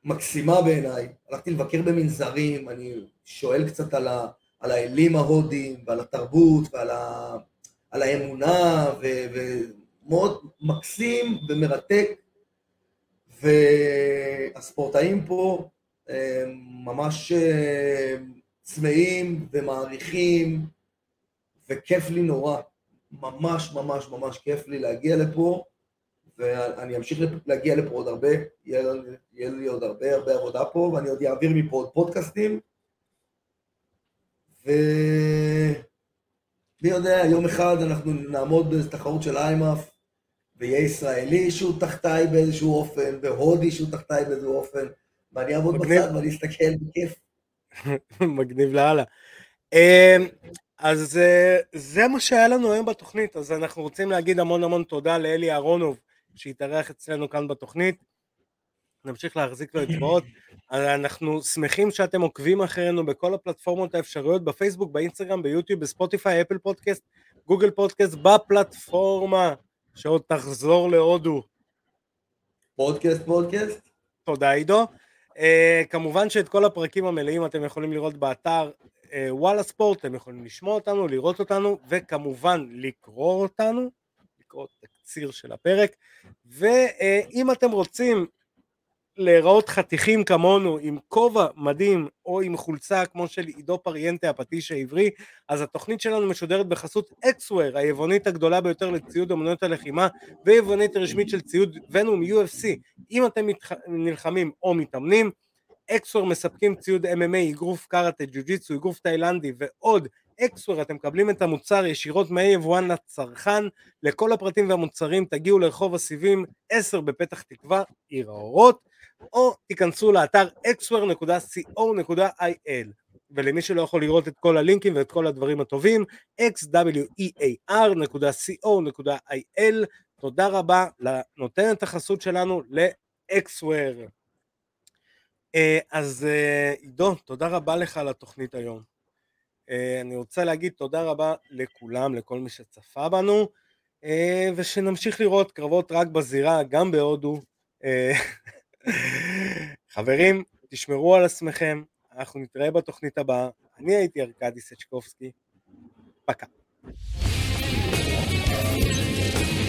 מקסימה בעיניי. הלכתי לבקר במנזרים, אני שואל קצת על, ה, על האלים ההודים ועל התרבות ועל ה, על האמונה, ו, ומאוד מקסים ומרתק, והספורטאים פה ממש צמאים ומעריכים, וכיף לי נורא. ממש ממש ממש כיף לי להגיע לפה, ואני אמשיך להגיע לפה עוד הרבה, יהיה, יהיה לי עוד הרבה הרבה עבודה פה, ואני עוד אעביר מפה עוד פודקאסטים. ומי יודע, יום אחד אנחנו נעמוד באיזו תחרות של איימאף, ויהיה ישראלי שהוא תחתיי באיזשהו אופן, והודי שהוא תחתיי באיזשהו אופן, ואני אעמוד בצד ואני אסתכל בכיף. מגניב לאללה. אמ, אז אה, זה מה שהיה לנו היום בתוכנית, אז אנחנו רוצים להגיד המון המון תודה לאלי אהרונוב שהתארח אצלנו כאן בתוכנית. נמשיך להחזיק לו אצבעות. אנחנו שמחים שאתם עוקבים אחרינו בכל הפלטפורמות האפשריות, בפייסבוק, באינסטגרם, ביוטיוב, בספוטיפיי, אפל פודקאסט, גוגל פודקאסט, בפלטפורמה שעוד תחזור להודו. פודקאסט, פודקאסט. תודה עידו. Uh, כמובן שאת כל הפרקים המלאים אתם יכולים לראות באתר uh, וואלה ספורט, אתם יכולים לשמוע אותנו, לראות אותנו, וכמובן לקרוא אותנו, לקרוא תקציר של הפרק, ואם uh, אתם רוצים להיראות חתיכים כמונו עם כובע מדהים או עם חולצה כמו של עידו פריאנטה הפטיש העברי אז התוכנית שלנו משודרת בחסות אקסוור היבונית הגדולה ביותר לציוד אמנויות הלחימה ויבונית רשמית של ציוד ונום UFC אם אתם מתח... נלחמים או מתאמנים אקסוור מספקים ציוד MMA, אגרוף קראטה, ג'ו-ג'יצו, אגרוף תאילנדי ועוד אקסוור אתם מקבלים את המוצר ישירות מהיבואן לצרכן. לכל הפרטים והמוצרים תגיעו לרחוב הסיבים 10 בפתח תקווה עיר האורות או תיכנסו לאתר xware.co.il ולמי שלא יכול לראות את כל הלינקים ואת כל הדברים הטובים xwear.co.il תודה רבה לנותנת החסות שלנו לאקסוור אה, אז אה, עידו תודה רבה לך על התוכנית היום אה, אני רוצה להגיד תודה רבה לכולם, לכל מי שצפה בנו, אה, ושנמשיך לראות קרבות רק בזירה, גם בהודו. אה, חברים, תשמרו על עצמכם, אנחנו נתראה בתוכנית הבאה. אני הייתי ארקדי סצ'קובסקי, פקה. thank you